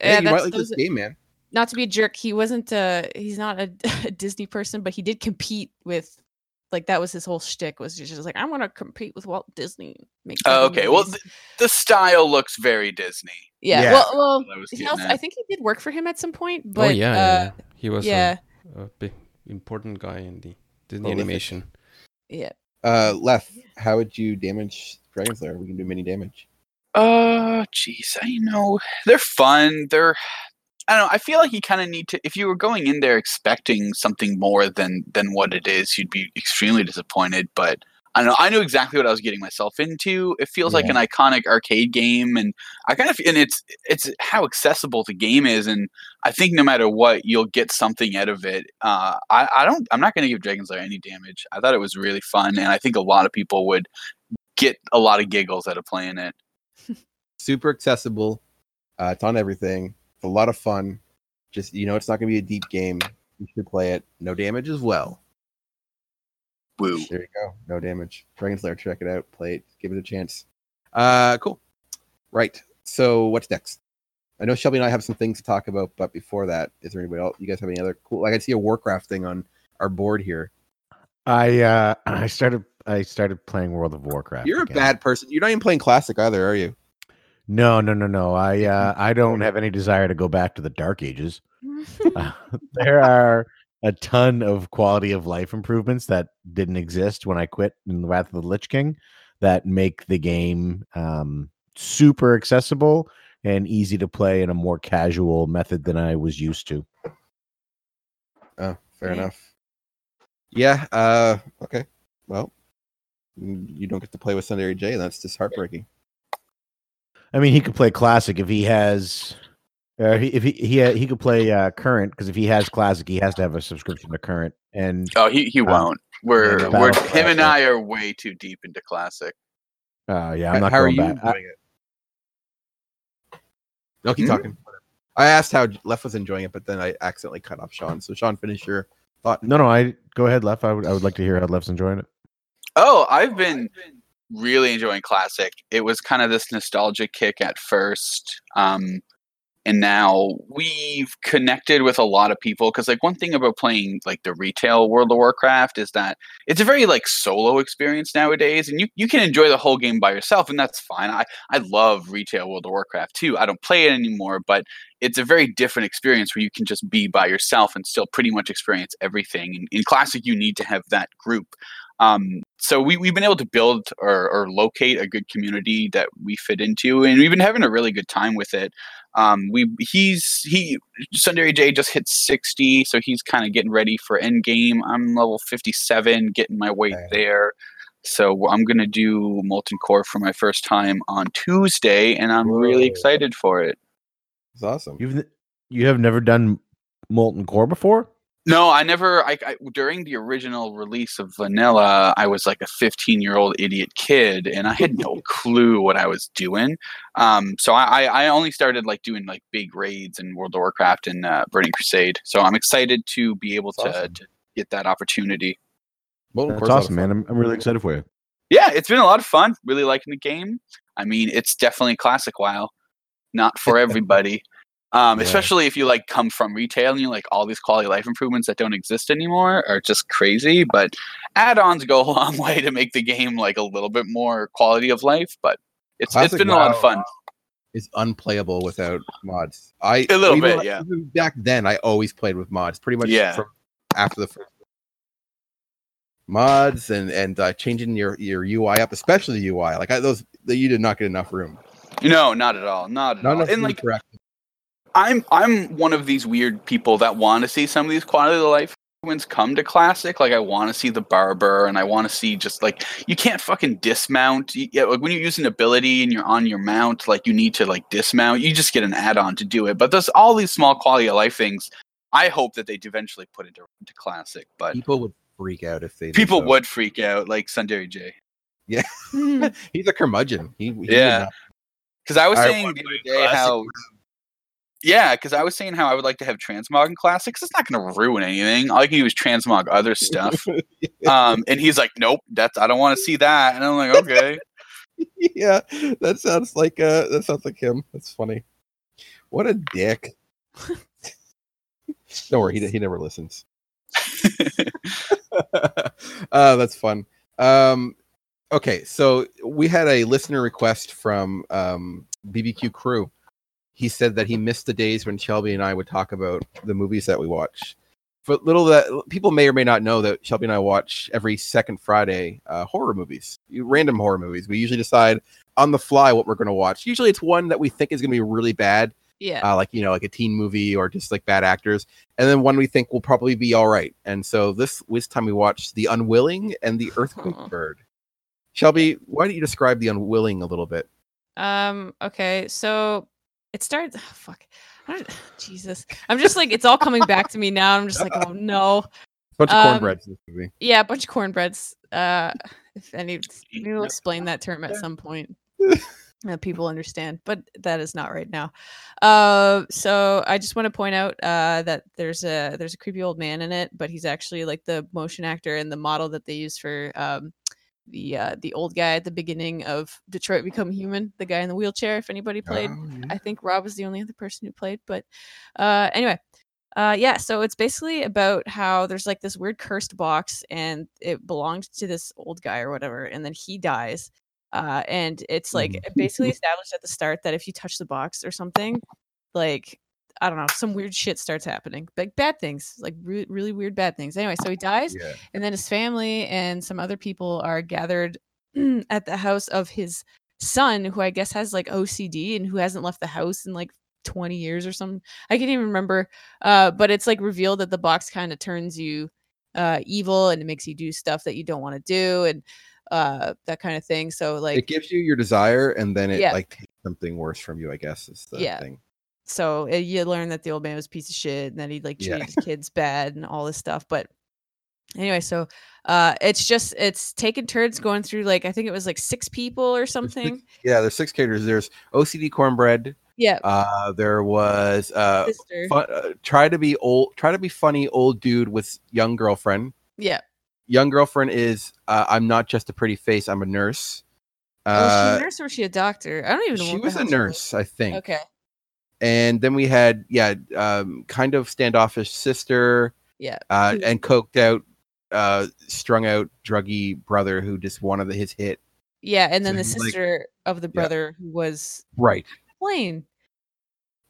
Yeah, Yeah, you might like those- this game, man. Not to be a jerk, he wasn't uh he's not a, a Disney person, but he did compete with like that was his whole shtick was just like I'm gonna compete with Walt Disney. Make Oh, Disney okay. Well, movies." The style looks very Disney. yeah, yeah. well, well, I he also. I think he did work for him at some point, but oh yeah, uh, yeah, yeah. he was yeah, a, a big important guy in the Disney Prolific. animation. yeah. Uh, Lef, how would you damage Dragon's Lair? We can do mini damage. Uh, jeez, I know they're fun. They're, I don't know. I feel like you kind of need to. If you were going in there expecting something more than than what it is, you'd be extremely disappointed. But I don't know. I knew exactly what I was getting myself into. It feels like an iconic arcade game, and I kind of and it's it's how accessible the game is, and I think no matter what, you'll get something out of it. Uh, I I don't. I'm not going to give Dragon's Lair any damage. I thought it was really fun, and I think a lot of people would get a lot of giggles out of playing it. Super accessible. Uh, it's on everything. It's a lot of fun. Just you know, it's not going to be a deep game. You should play it. No damage as well. Woo. There you go. No damage. Dragon's Lair, check it out. Play it. Give it a chance. Uh, cool. Right. So what's next? I know Shelby and I have some things to talk about, but before that, is there anybody else? You guys have any other cool? Like I see a Warcraft thing on our board here. I uh I started I started playing World of Warcraft. You're a bad person. You're not even playing classic either, are you? No, no, no, no. I uh I don't have any desire to go back to the dark ages. Uh, there are a ton of quality of life improvements that didn't exist when I quit in the Wrath of the Lich King that make the game um, super accessible and easy to play in a more casual method than I was used to. Oh, fair Yeah. enough. Yeah. Uh. Okay. Well, you don't get to play with Sundari J. That's just heartbreaking. I mean, he could play classic if he has. Uh, if he he uh, he could play uh, current because if he has classic, he has to have a subscription to current. And Oh, he he Um, won't. We're the we're Battle him and I are way too deep into classic. uh, yeah, I'm not how are going you back. I- enjoying it? No, keep Hmm? talking. I asked how Lef was enjoying it, but then I accidentally cut off Sean. So Sean, finish your thought. no, no, I go ahead, Lef. I would I would like to hear how Lef's enjoying it. Oh, I've been really enjoying classic. It was kind of this nostalgic kick at first. Um and now we've connected with a lot of people because like one thing about playing like the retail world of warcraft is that it's a very like solo experience nowadays and you, you can enjoy the whole game by yourself and that's fine i i love retail world of warcraft too i don't play it anymore but it's a very different experience where you can just be by yourself and still pretty much experience everything in, in classic you need to have that group um, so we, we've been able to build or, or locate a good community that we fit into and we've been having a really good time with it um, we he's he Sundari J just hit 60, so he's kind of getting ready for end game. I'm level 57, getting my way Okay. there. So I'm gonna do Molten Core for my first time on Tuesday, and I'm really excited for it. It's awesome. You've you have never done Molten Core before? No, I never. I, I during the original release of Vanilla, I was like a 15 year old idiot kid, and I had no clue what I was doing. Um, so I, I I only started like doing like big raids in World of Warcraft and uh, Burning Crusade. So I'm excited to be able to, awesome. to get that opportunity. Molten That's Core's a lot of awesome, man. I'm, I'm really excited for you. Yeah, it's been a lot of fun. Really liking the game. I mean, it's definitely classic WoW, not for everybody. Um, Yeah. Especially if you like come from retail and you like all these quality life improvements that don't exist anymore are just crazy. But add-ons go a long way to make the game like a little bit more quality of life. But it's Classic it's been a lot of fun. Is unplayable without mods. I A little bit, like- yeah. Back then, I always played with mods. Pretty much. Yeah. From after the first mods and and uh, changing your your UI up, especially the UI. Like I, those, you did not get enough room. No, not at all. Not at Not all. And like I'm I'm one of these weird people that want to see some of these quality of life wins come to classic. Like I want to see the barber, and I want to see just like you can't fucking dismount. You- Yeah, like when you use an ability and you're on your mount, like you need to like dismount. You just get an add-on to do it. But there's all these small quality of life things. I hope that they eventually put into, into classic, but people would freak out if they. people would freak out, like Sundari J. yeah hmm. He's a curmudgeon. He, he Yeah. Because I was I saying want the other day classic how Yeah, because I was saying how I would like to have transmog in classics. It's not going to ruin anything. All I can do is transmog other stuff. um, and he's like, "Nope, that's I don't want to see that." And I'm like, "Okay." yeah, that sounds like uh that sounds like him. That's funny. What a dick. Don't worry, he he never listens. uh that's fun. Um okay, so we had a listener request from um BBQ Crew. He said that he missed the days when Shelby and I would talk about the movies that we watch. But little that people may or may not know that Shelby and I watch every second Friday uh, horror movies, random horror movies. We usually decide on the fly what we're going to watch. Usually it's one that we think is going to be really bad, Yeah. uh, like you know, like a teen movie or just like bad actors, and then one we think will probably be all right. And so this this time we watched The Unwilling and The Earthquake. Bird. Shelby, why don't you describe The Unwilling a little bit? Um. Okay. So it starts. Oh, fuck. I don't, Jesus. I'm just like it's all coming back to me now. I'm just like, oh no. bunch of Um, cornbreads in. Yeah, a bunch of cornbreads. Uh, if any, maybe we'll explain that term at some point. that people understand, but that is not right now. Uh, so I just want to point out uh, that there's a there's a creepy old man in it, but he's actually like the motion actor and the model that they use for um, the uh, the old guy at the beginning of Detroit Become Human, the guy in the wheelchair. If anybody played, Oh, yeah. I think Rob was the only other person who played. But uh, anyway, uh, yeah. So it's basically about how there's like this weird cursed box, and it belonged to this old guy or whatever, and then he dies. Uh, and it's like Mm. basically established at the start that if you touch the box or something, like I don't know, some weird shit starts happening, like bad things, like re- really weird bad things. Anyway, so he dies, yeah. and then his family and some other people are gathered at the house of his son who i guess has like ocd and who hasn't left the house in like 20 years or something i can't even remember uh but it's like revealed that the box kind of turns you uh evil and it makes you do stuff that you don't want to do and uh that kind of thing so like it gives you your desire, and then it Yeah. like takes something worse from you. I guess is the Yeah. thing. So uh, you learn that the old man was a piece of shit and that he like Yeah. treated his kids bad and all this stuff but anyway so uh it's just it's taking turns going through like i think it was like six people or something yeah, there's six characters. There's OCD cornbread. yeah Uh, there was uh, fun, uh, try to be old, try to be funny old dude with young girlfriend. yeah Young girlfriend is uh, I'm not just a pretty face. I'm a nurse. was Oh, she Uh, a nurse or was she a doctor i don't even know she was a she nurse, I think. okay And then we had yeah, um, kind of standoffish sister. Yeah. Uh, and coked out, uh, strung out, druggy brother who just wanted his hit. yeah and then So the he's like- sister of the brother who was Right. plain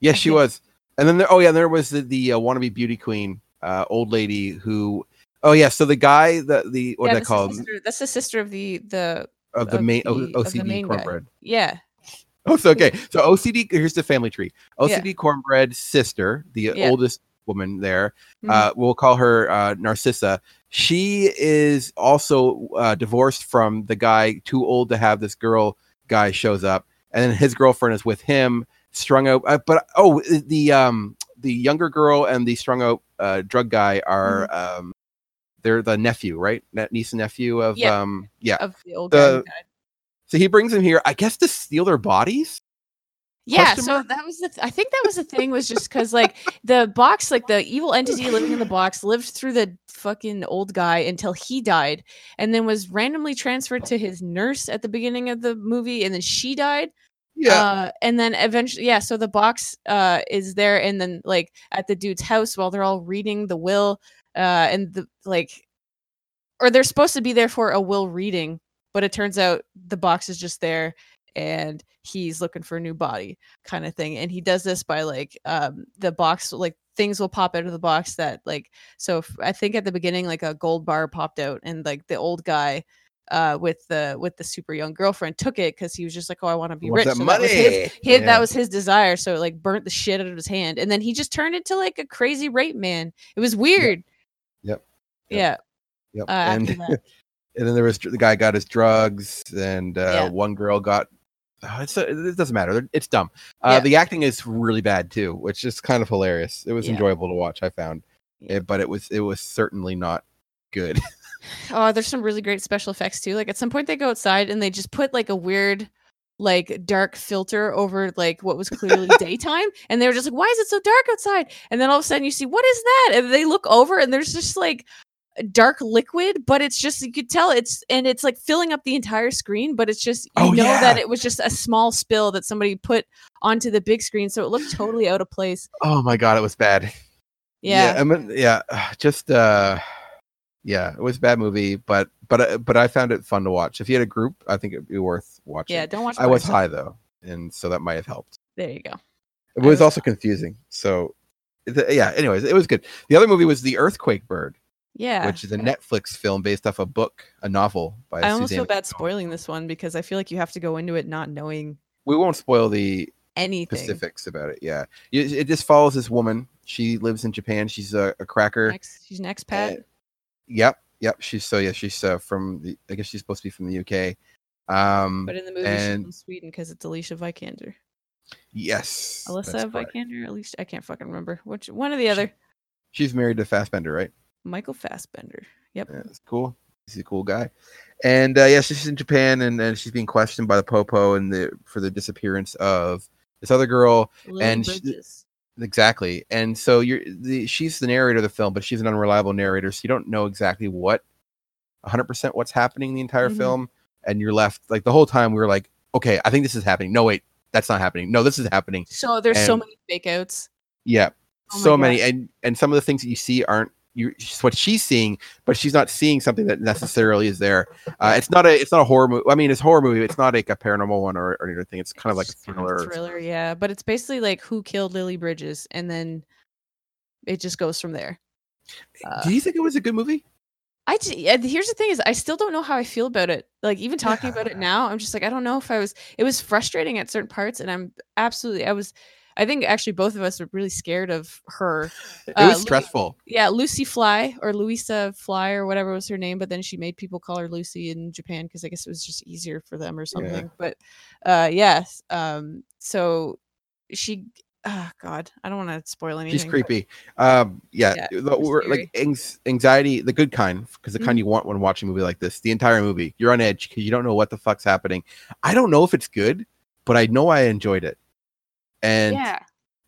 Yes, I she think- was. And then there, oh yeah, there was the, the uh, wannabe beauty queen, uh, old lady who. Oh yeah, so the guy, the the what yeah, they that's, call the sister, that's the sister of the the of the of main the- o- of the OCD main guy. cornbread. yeah Oh, so okay. So OCD. Here's the family tree. OCD cornbread sister, the Yeah. oldest woman there. Mhm. Uh, we'll call her uh, Narcissa. She is also uh, divorced from the guy, too old to have this girl. Guy shows up, and then his girlfriend is with him, strung out. Uh, but oh, the um the younger girl and the strung out uh, drug guy are um they're the nephew, right? Niece and nephew of Yeah. um yeah. of the old guy the-. So he brings them here, I guess, to steal their bodies. Yeah, Question so that was the. Th- I think that was the thing was just because like the box, like the evil entity living in the box, lived through the fucking old guy until he died, and then was randomly transferred to his nurse at the beginning of the movie, and then she died. Yeah, uh, and then eventually, yeah. So the box uh is there, and then like at the dude's house while they're all reading the will, uh, and the like, or they're supposed to be there for a will reading, but it turns out the box is just there, and he's looking for a new body, kind of thing. And he does this by like um the box, like things will pop out of the box that like. So if, I think at the beginning, like a gold bar popped out, and like the old guy uh with the with the super young girlfriend took it because he was just like oh i want to be Wants rich that So that was his, money. his Yeah. that was his desire so it like burnt the shit out of his hand and then he just turned into like a crazy rape man it was weird Yep. Yep. yeah Yep. uh, and. and then there was the guy got his drugs, and uh, Yeah. one girl got. Oh, it's it doesn't matter. It's dumb. Uh, Yeah. The acting is really bad too, which is kind of hilarious. It was Yeah. enjoyable to watch. I found, it, but it was it was certainly not good. oh there's some really great special effects too like at some point they go outside and they just put like a weird like dark filter over like what was clearly daytime and they were just like why is it so dark outside and then all of a sudden you see what is that and they look over and there's just like dark liquid but it's just you could tell it's and it's like filling up the entire screen but it's just you Oh, know that it was just a small spill that somebody put onto the big screen so it looked totally out of place Oh my god, it was bad. yeah, I mean, yeah, just uh, yeah, it was a bad movie, but but uh, but I found it fun to watch. If you had a group, I think it'd be worth watching. yeah don't watch I was by high though, and so that might have helped. there you go It was was- also confusing. So, yeah. Anyways, it was good. The other movie was The Earthquake Bird, yeah which is a Netflix film based off a book, a novel by. i almost Suzanne feel bad McDowell. spoiling this one because i feel like you have to go into it not knowing We won't spoil the anything specifics about it. Yeah, it just follows this woman. She lives in Japan. She's a, a cracker. Next, she's an expat. Uh, yep, yep. She's so yeah. She's uh, from the. I guess she's supposed to be from the UK. Um, But in the movie, she's from Sweden because it's Alicia Vikander. yes, Alyssa. Vikander? At least I can't fucking remember. Which one or the other? She's married to Fassbender, right? Michael Fassbender. Yep. Yeah, that's cool. He's a cool guy. And uh, yeah, she's in Japan, and, and she's being questioned by the Popo and the for the disappearance of this other girl. Lily and she- Exactly. And so you're the she's the narrator of the film, but she's an unreliable narrator, so you don't know exactly what 100% what's happening the entire Mhm. film, and you're left like the whole time we were like, okay, I think this is happening. No, wait, that's not happening. No, this is happening. So there's so many fake outs. Yeah, Oh so many, gosh. and and some of the things that you see aren't you it's what she's seeing, but she's not seeing something that necessarily is there. Uh, it's not a it's not a horror movie. I mean, it's a horror movie. It's not like a paranormal one or, or anything. It's kind of like a kind of thriller. thriller, yeah. But it's basically like who killed Lily Bridges, and then it just goes from there. Uh, Do you think it was a good movie? I here's the thing is I still don't know how I feel about it. Like even talking about it now, I'm just like I don't know if I was. It was frustrating at certain parts, and I'm absolutely. I was. I think actually both of us were really scared of her. It Uh, was Louis- stressful. Yeah, Lucy Fly or Louisa Fly or whatever was her name, but then she made people call her Lucy in Japan because I guess it was just easier for them or something. But uh yes, um so she oh god, I don't want to spoil anything. She's but- creepy. Um, yeah, Yeah, the- we're, like anx- anxiety, the good kind, because the kind Mhm. you want when watching a movie like this. The entire movie, you're on edge because you don't know what the fuck's happening. I don't know if it's good, but I know I enjoyed it, and Yeah.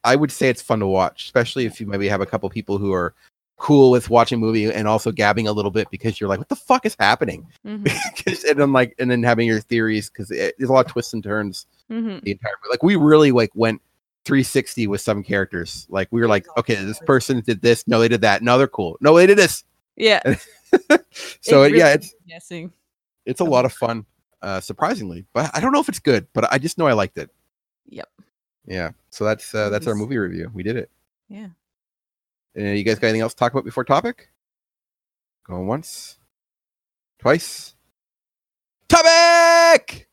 I would say it's fun to watch, especially if you maybe have a couple people who are cool with watching a movie and also gabbing a little bit because you're like, what the fuck is happening? hmm 'Cause- and then like, and then having your theories because there's a lot of twists and turns hmm the entire like we really like went 360 with some characters. Like we were like, okay, this person did this. No, they did that. No, they're cool. No, they did this. Yeah. So It yeah, it's guessing. it's a lot of fun, uh, surprisingly. But I don't know if it's good, but I just know I liked it. Yep. Yeah. So that's uh, that's our movie review. We did it. Yeah. Uh, you guys got anything else to talk about before topic? Going once, twice. Topic.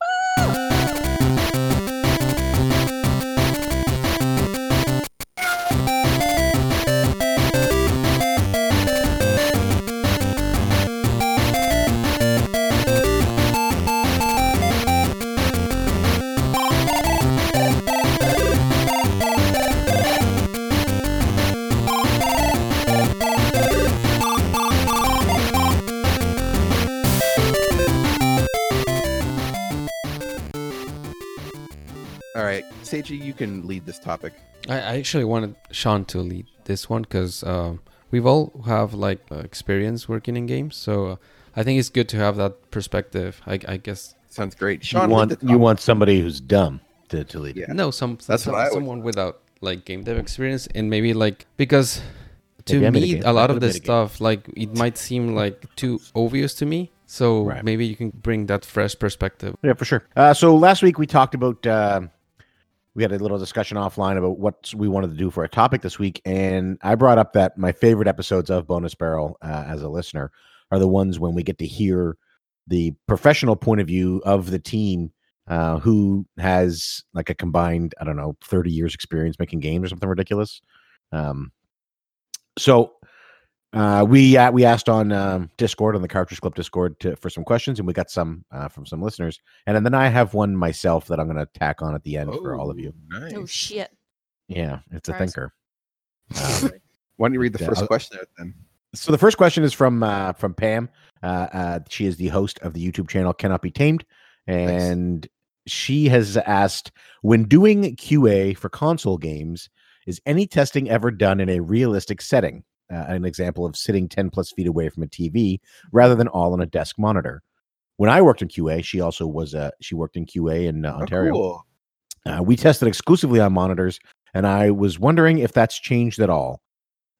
Seiji, you can lead this topic. I, I actually wanted Sean to lead this one because um, we've all have like uh, experience working in games, so uh, I think it's good to have that perspective. I, I guess Sounds great. You Sean, lead want you want somebody who's dumb to, to lead. Yeah. no, some That's some, what I would- someone without like game dev experience and maybe like because to Maybe I made a me a lot of this made a game. stuff like it might seem like too obvious to me. So Right. maybe you can bring that fresh perspective. Yeah, for sure. Uh, so last week we talked about uh, we had a little discussion offline about what we wanted to do for a topic this week, and I brought up that my favorite episodes of Bonus Barrel uh, as a listener are the ones when we get to hear the professional point of view of the team uh, who has like a combined I don't know thirty years experience making games or something ridiculous. Um, so uh, we uh, we asked on um, Discord on the Cartridge Club Discord to, for some questions, and we got some uh, from some listeners. And then I have one myself that I'm going to tack on at the end for all of you. Oh, Nice. Oh shit. Yeah, it's a Surprise. thinker. Why don't you read the first I'll- question out then? So the first question is from uh, from Pam. Uh, uh, she is the host of the YouTube channel Cannot Be Tamed, and she has asked when doing QA for console games, is any testing ever done in a realistic setting? Uh, an example of sitting 10 plus feet away from a TV rather than all on a desk monitor. When I worked in QA, she also was uh, she worked in QA in uh, Oh, Ontario. cool. Uh, we tested exclusively on monitors, and I was wondering if that's changed at all.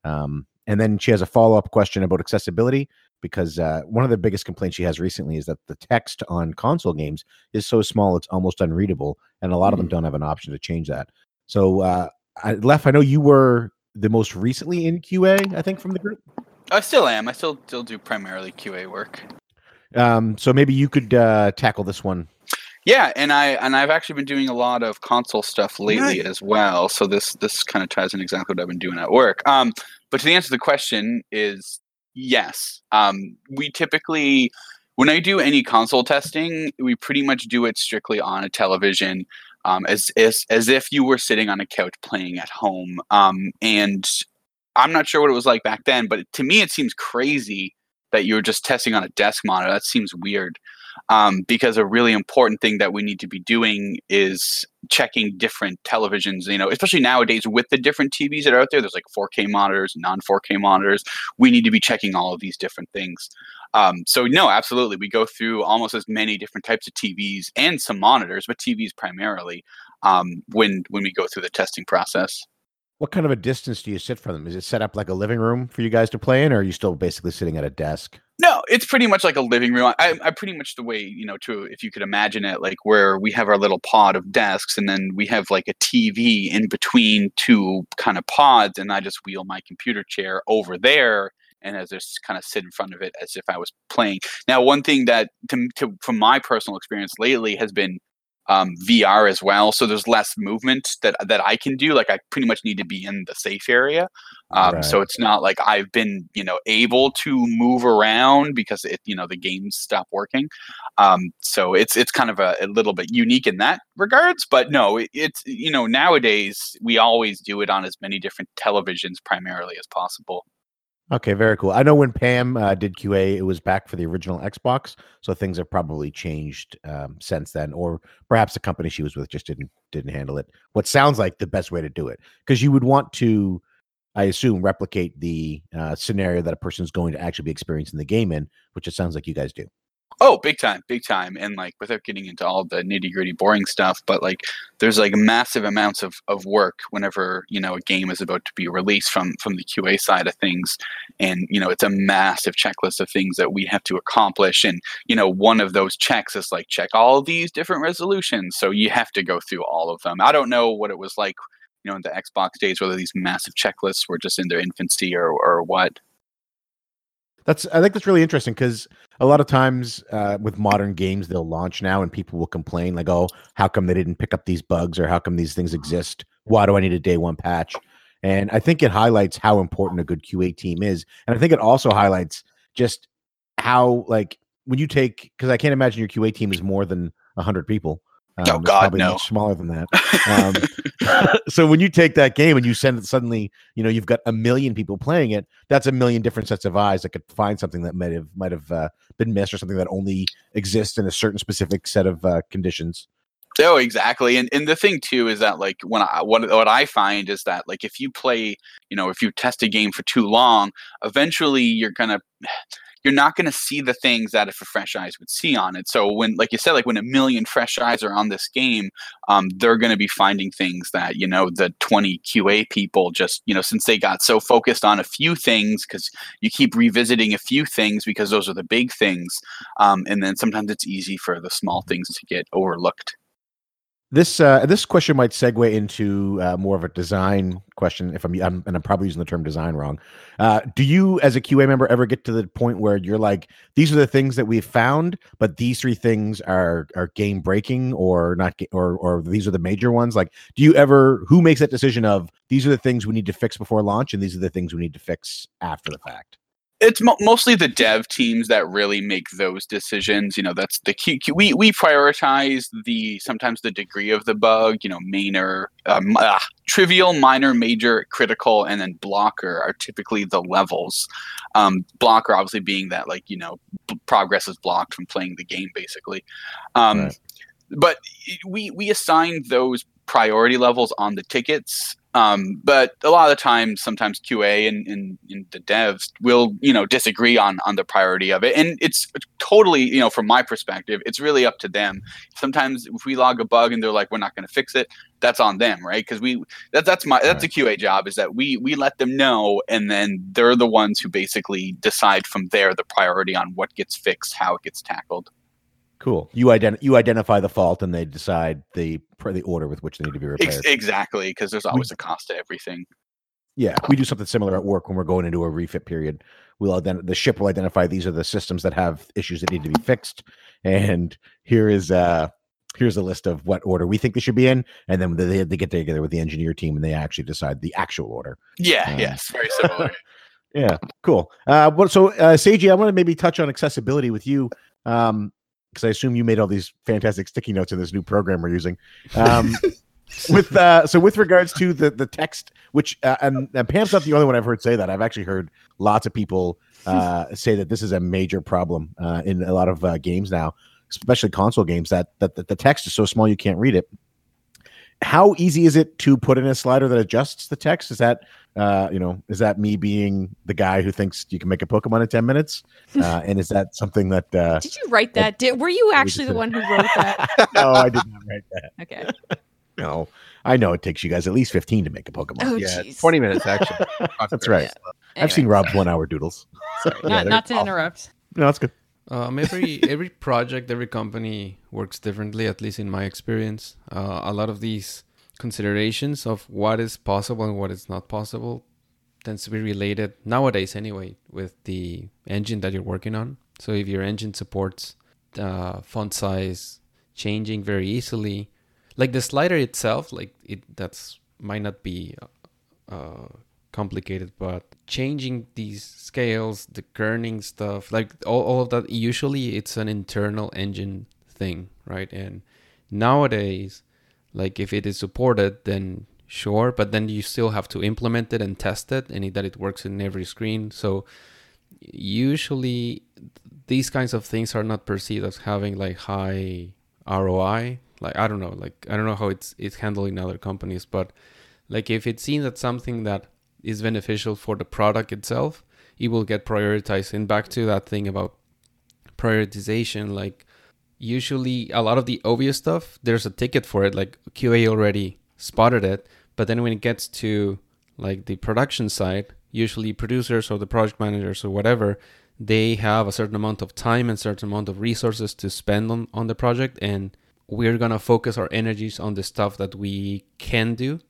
Um, and then she has a follow up question about accessibility because uh, one of the biggest complaints she has recently is that the text on console games is so small it's almost unreadable, and a lot of them don't have an option to change that. So, uh, I, Lef, I know you were the most recently in QA, I think, from the group. I still am. I still still do primarily QA work. Um, so maybe you could uh, tackle this one. Yeah, and I and I've actually been doing a lot of console stuff lately Nice. as well. So this this kind of ties in exactly what I've been doing at work. Um, but to the answer to the question is yes. Um, we typically when I do any console testing, we pretty much do it strictly on a television, um, as as as if you were sitting on a couch playing at home. Um, and I'm not sure what it was like back then, but to me, it seems crazy that you're just testing on a desk monitor. That seems weird um, because a really important thing that we need to be doing is checking different televisions you know especially nowadays with the different tvs that are out there there's like 4k monitors non 4k monitors we need to be checking all of these different things um, so no absolutely we go through almost as many different types of tvs and some monitors but tvs primarily um, when when we go through the testing process What kind of a distance do you sit from them? Is it set up like a living room for you guys to play in, or are you still basically sitting at a desk? No, it's pretty much like a living room. I, I pretty much the way you know to if you could imagine it, like where we have our little pod of desks, and then we have like a TV in between two kind of pods, and I just wheel my computer chair over there, and as just kind of sit in front of it as if I was playing. Now, one thing that to, to from my personal experience lately has been um, VR as well, so there's less movement that that I can do. Like I pretty much need to be in the safe area. Um, So it's not like I've been, you know, able to move around because it, you know, the games stop working. Um, so it's it's kind of a, a little bit unique in that regards. But no, it, it's you know nowadays we always do it on as many different televisions primarily as possible. Okay, very cool. I know when Pam uh, did QA, it was back for the original Xbox, so things have probably changed um, since then, or perhaps the company she was with just didn't didn't handle it. What sounds like the best way to do it, because you would want to, I assume, replicate the uh, scenario that a person's going to actually be experiencing the game in, which it sounds like you guys do. Oh, big time, big time. And like without getting into all the nitty gritty boring stuff, but like there's like massive amounts of, of work whenever, you know, a game is about to be released from from the QA side of things. And, you know, it's a massive checklist of things that we have to accomplish. And, you know, one of those checks is like check all these different resolutions. So you have to go through all of them. I don't know what it was like, you know, in the Xbox days, whether these massive checklists were just in their infancy or or what. That's I think that's really interesting because a lot of times uh, with modern games they'll launch now and people will complain like, "Oh, how come they didn't pick up these bugs or how come these things exist? Why do I need a day one patch?" And I think it highlights how important a good QA team is, and I think it also highlights just how like when you take because I can't imagine your QA team is more than hundred people. Um, Oh, God, probably no. much smaller than that. Um, so when you take that game and you send it suddenly, you know, you've got a million people playing it. That's a million different sets of eyes that could find something that might have might have uh, been missed or something that only exists in a certain specific set of uh, conditions. Oh, exactly. And and the thing too is that like when I what what I find is that like if you play, you know, if you test a game for too long, eventually you're gonna you're not gonna see the things that if a fresh eyes would see on it. So when like you said, like when a million fresh eyes are on this game, um, they're gonna be finding things that, you know, the 20 QA people just, you know, since they got so focused on a few things, because you keep revisiting a few things because those are the big things. Um, and then sometimes it's easy for the small things to get overlooked. This uh, this question might segue into uh, more of a design question. If I'm, I'm and I'm probably using the term design wrong. Uh, do you, as a QA member, ever get to the point where you're like, these are the things that we've found, but these three things are are game breaking or not, ga- or or these are the major ones? Like, do you ever? Who makes that decision of these are the things we need to fix before launch, and these are the things we need to fix after the fact? It's mo- mostly the dev teams that really make those decisions. You know, that's the key. We we prioritize the sometimes the degree of the bug. You know, minor, ah, trivial, minor, major, critical, and then blocker are typically the levels. Um, blocker obviously being that like you know p- progress is blocked from playing the game basically. Um, Right. but we we assign those priority levels on the tickets um, but a lot of the times, sometimes QA and, and, and, the devs will, you know, disagree on on the priority of it, and it's totally, you know, from my perspective, it's really up to them. Sometimes if we log a bug and they're like, we're not going to fix it, that's on them, right? Because we that, that's my that's a QA job is that we we let them know, and then they're the ones who basically decide from there the priority on what gets fixed, how it gets tackled. Cool. You ident- you identify the fault, and they decide the the order with which they need to be repaired. Ex- exactly, because there's always we, a cost to everything. Yeah, we do something similar at work when we're going into a refit period. We'll ident- the ship will identify these are the systems that have issues that need to be fixed, and here is uh here's a list of what order we think they should be in, and then they, they get together with the engineer team and they actually decide the actual order. Yeah, um, yes, very similar. yeah, cool. Uh, well, so uh, Seiji, I want to maybe touch on accessibility with you. Um, because I assume you made all these fantastic sticky notes in this new program we're using. Um, with uh, so with regards to the the text, which uh, and, and, Pam's not the only one I've heard say that. I've actually heard lots of people uh, say that this is a major problem uh, in a lot of uh, games now, especially console games. That, that that the text is so small you can't read it. How easy is it to put in a slider that adjusts the text? Is that uh, you know, is that me being the guy who thinks you can make a Pokemon in 10 minutes? Uh, and is that something that. Uh, did you write that? Did, were you actually the one who wrote that? no, I did not write that. Okay. no, I know it takes you guys at least 15 to make a Pokemon. Oh, yeah, geez. 20 minutes actually. That's right. Yeah. I've seen Rob's one hour doodles. Sorry, not, not to interrupt. No, that's good. Um, every every project, every company works differently. At least in my experience, uh, a lot of these considerations of what is possible and what is not possible tends to be related nowadays anyway with the engine that you're working on. So if your engine supports uh, font size changing very easily, like the slider itself, like it that's might not be uh, complicated, but changing these scales, the kerning stuff, like all, all of that, usually it's an internal engine thing, right? And nowadays, like if it is supported, then sure, but then you still have to implement it and test it and that it works in every screen. So usually these kinds of things are not perceived as having like high ROI. Like I don't know, like I don't know how it's it's handled in other companies, but like if it's seen that something that is beneficial for the product itself, it will get prioritized. And back to that thing about prioritization, like usually a lot of the obvious stuff, there's a ticket for it. Like QA already spotted it, but then when it gets to like the production side, usually producers or the project managers or whatever, they have a certain amount of time and certain amount of resources to spend on, on the project and we're gonna focus our energies on the stuff that we can do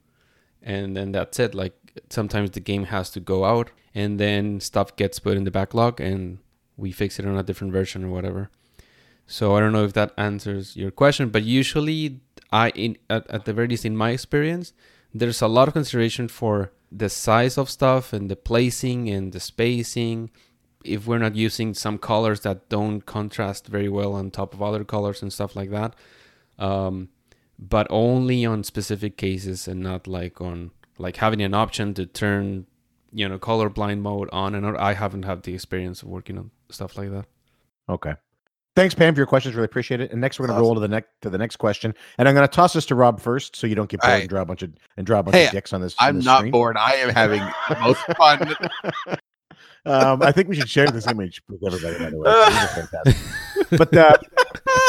and then that's it like sometimes the game has to go out and then stuff gets put in the backlog and we fix it on a different version or whatever. So i don't know if that answers your question but usually i in at, at the very least in my experience there's a lot of consideration for the size of stuff and the placing and the spacing. If we're not using some colors that don't contrast very well on top of other colors and stuff like that um, but only on specific cases and not like on like having an option to turn you know colorblind mode on and i haven't had the experience of working on stuff like that okay Thanks, Pam, for your questions. Really appreciate it. And next, we're going to roll to the next to the next question. And I'm going to toss this to Rob first, so you don't get bored right. and draw a bunch of and draw a bunch hey, of dicks on this. I'm this not screen. bored. I am having the most fun. um, I think we should share this image with everybody. By the way, but uh,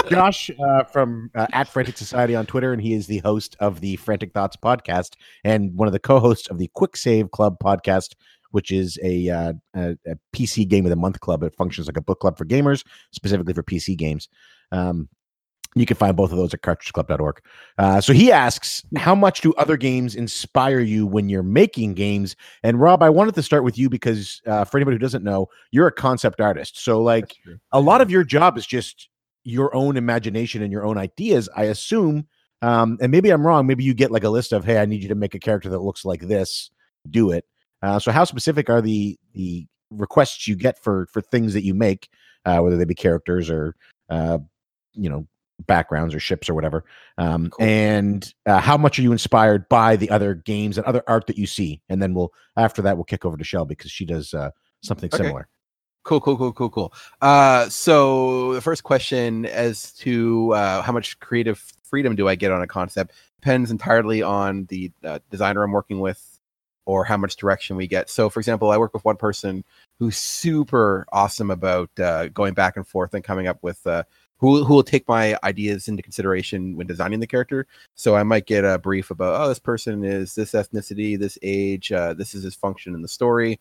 Josh uh, from uh, at Frantic Society on Twitter, and he is the host of the Frantic Thoughts podcast and one of the co-hosts of the Quick Save Club podcast, which is a, uh, a, a, PC game of the month club. It functions like a book club for gamers, specifically for PC games. Um, you can find both of those at cartridgeclub.org. Uh, so he asks, how much do other games inspire you when you're making games? And Rob, I wanted to start with you because uh, for anybody who doesn't know, you're a concept artist. So like a lot of your job is just your own imagination and your own ideas. I assume, um, and maybe I'm wrong. Maybe you get like a list of, hey, I need you to make a character that looks like this. Do it. Uh, so how specific are the the requests you get for for things that you make, uh, whether they be characters or uh, you know backgrounds or ships or whatever? Um, cool. And uh, how much are you inspired by the other games and other art that you see? And then we'll after that we'll kick over to Shell because she does uh, something okay. similar. Cool, cool, cool, cool, cool. Uh, so the first question as to uh, how much creative freedom do I get on a concept depends entirely on the uh, designer I'm working with or how much direction we get. So, for example, I work with one person who's super awesome about uh, going back and forth and coming up with uh, who who will take my ideas into consideration when designing the character. So I might get a brief about, oh, this person is this ethnicity, this age, uh, this is his function in the story,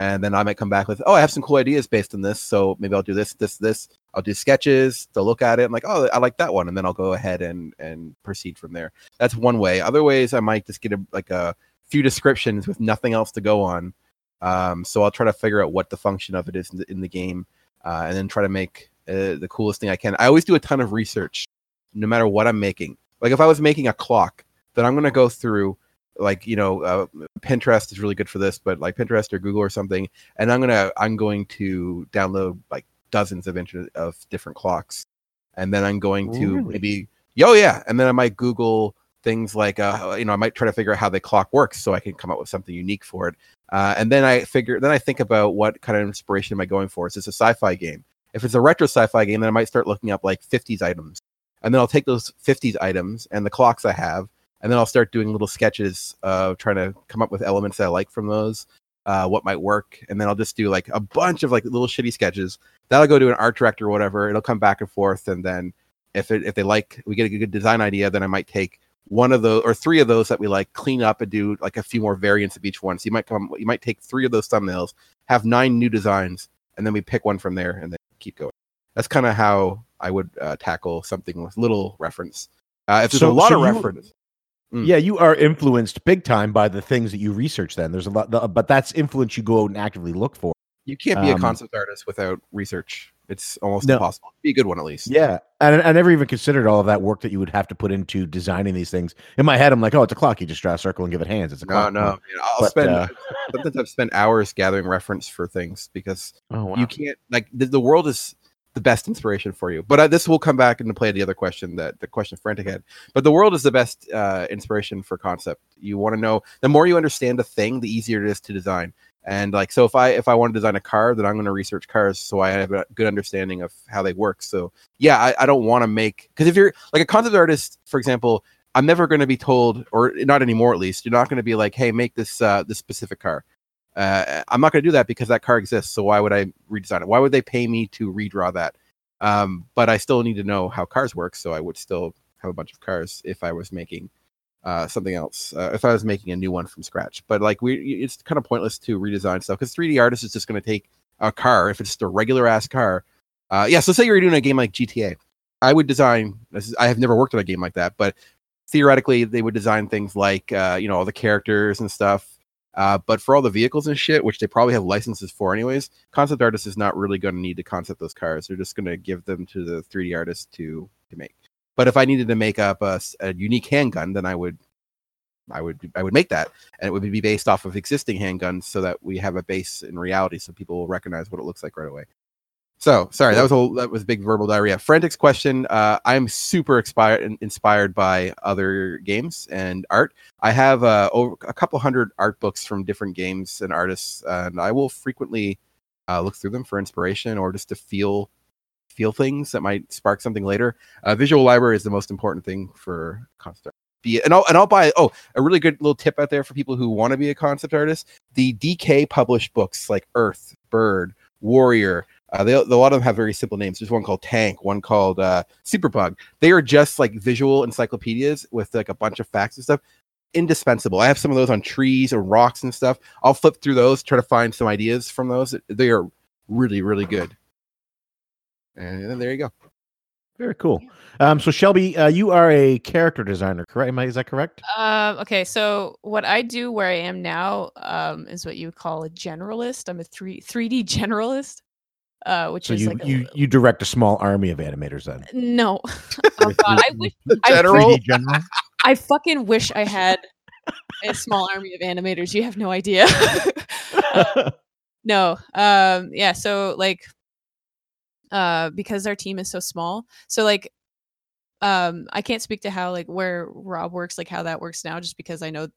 and then I might come back with, oh, I have some cool ideas based on this. So maybe I'll do this, this, this. I'll do sketches. They'll look at it. I'm like, oh, I like that one, and then I'll go ahead and and proceed from there. That's one way. Other ways, I might just get a, like a few descriptions with nothing else to go on. Um, so I'll try to figure out what the function of it is in the, in the game, uh, and then try to make uh, the coolest thing I can. I always do a ton of research, no matter what I'm making. Like if I was making a clock, then I'm gonna go through like you know uh, Pinterest is really good for this, but like Pinterest or Google or something, and I'm gonna I'm going to download like dozens of inch of different clocks, and then I'm going to Really? maybe oh yeah, and then I might Google things like uh you know I might try to figure out how the clock works so I can come up with something unique for it, uh, and then I figure then I think about what kind of inspiration am I going for? Is this a sci-fi game? If it's a retro sci-fi game, then I might start looking up like 50s items, and then I'll take those 50s items and the clocks I have and then I'll start doing little sketches, uh, trying to come up with elements that I like from those, uh, what might work, and then I'll just do like a bunch of like little shitty sketches. That'll go to an art director or whatever. It'll come back and forth, and then if it if they like, we get a good design idea, then I might take one of those or three of those that we like, clean up and do like a few more variants of each one. So you might come, you might take three of those thumbnails, have nine new designs, and then we pick one from there, and then keep going. That's kind of how I would uh, tackle something with little reference. Uh, if there's So- a lot so of you- reference. Mm. Yeah, you are influenced big time by the things that you research. Then there's a lot, the, but that's influence you go out and actively look for. You can't be a Um, concept artist without research. It's almost No. impossible. Be a good one at least. Yeah, and I never even considered all of that work that you would have to put into designing these things. In my head, I'm like, oh, it's a clock. You just draw a circle and give it hands. It's a No, clock. no. I'll But, spend uh, sometimes I've spent hours gathering reference for things because Oh, wow. you can't like the, the world is the best inspiration for you. But uh, this will come back into play the other question that the question Frantic had. But the world is the best uh, inspiration for concept. You want to know the more you understand a thing, the easier it is to design. And like so, if I if I want to design a car, then I'm going to research cars so I have a good understanding of how they work. So yeah, I, I don't want to make because if you're like a concept artist, for example, I'm never going to be told, or not anymore at least, you're not going to be like, hey, make this uh, this specific car. Uh, I'm not going to do that because that car exists. So why would I redesign it? Why would they pay me to redraw that? Um, but I still need to know how cars work. So I would still have a bunch of cars if I was making uh, something else. Uh, if I was making a new one from scratch. But like we, it's kind of pointless to redesign stuff because 3D artist is just going to take a car if it's just a regular ass car. Uh, yeah. So say you're doing a game like GTA, I would design. Is, I have never worked on a game like that, but theoretically they would design things like uh, you know all the characters and stuff uh, but for all the vehicles and shit, which they probably have licenses for anyways, concept artist is not really going to need to concept those cars. They're just going to give them to the 3D artist to to make. But if I needed to make up a unique handgun, then I would, I would, I would make that, and it would be based off of existing handguns, so that we have a base in reality, so people will recognize what it looks like right away. So sorry, that was a that was big verbal diarrhea. Frantic's question. Uh, I'm super inspired inspired by other games and art. I have uh, over a couple hundred art books from different games and artists, and I will frequently uh, look through them for inspiration or just to feel feel things that might spark something later. Uh, visual library is the most important thing for concept art. Be and I'll and I'll buy oh a really good little tip out there for people who want to be a concept artist. The DK published books like Earth, Bird, Warrior. Uh, they, a lot of them have very simple names. There's one called Tank, one called uh, Superbug. They are just like visual encyclopedias with like a bunch of facts and stuff indispensable. I have some of those on trees and rocks and stuff. I'll flip through those, try to find some ideas from those. They are really, really good. And then there you go. Very cool. Um, so Shelby, uh, you are a character designer, correct? Am I, is that correct? Um, okay, so what I do where I am now um, is what you would call a generalist. I'm a three 3D generalist, uh, which So is you like a, you you direct a small army of animators then. no. oh God, I wish I, General. 3D general. I fucking wish I had a small army of animators. You have no idea. Uh, no, um, yeah. So like, uh, because our team is so small, so like, um, I can't speak to how like where Rob works, like how that works now, just because I know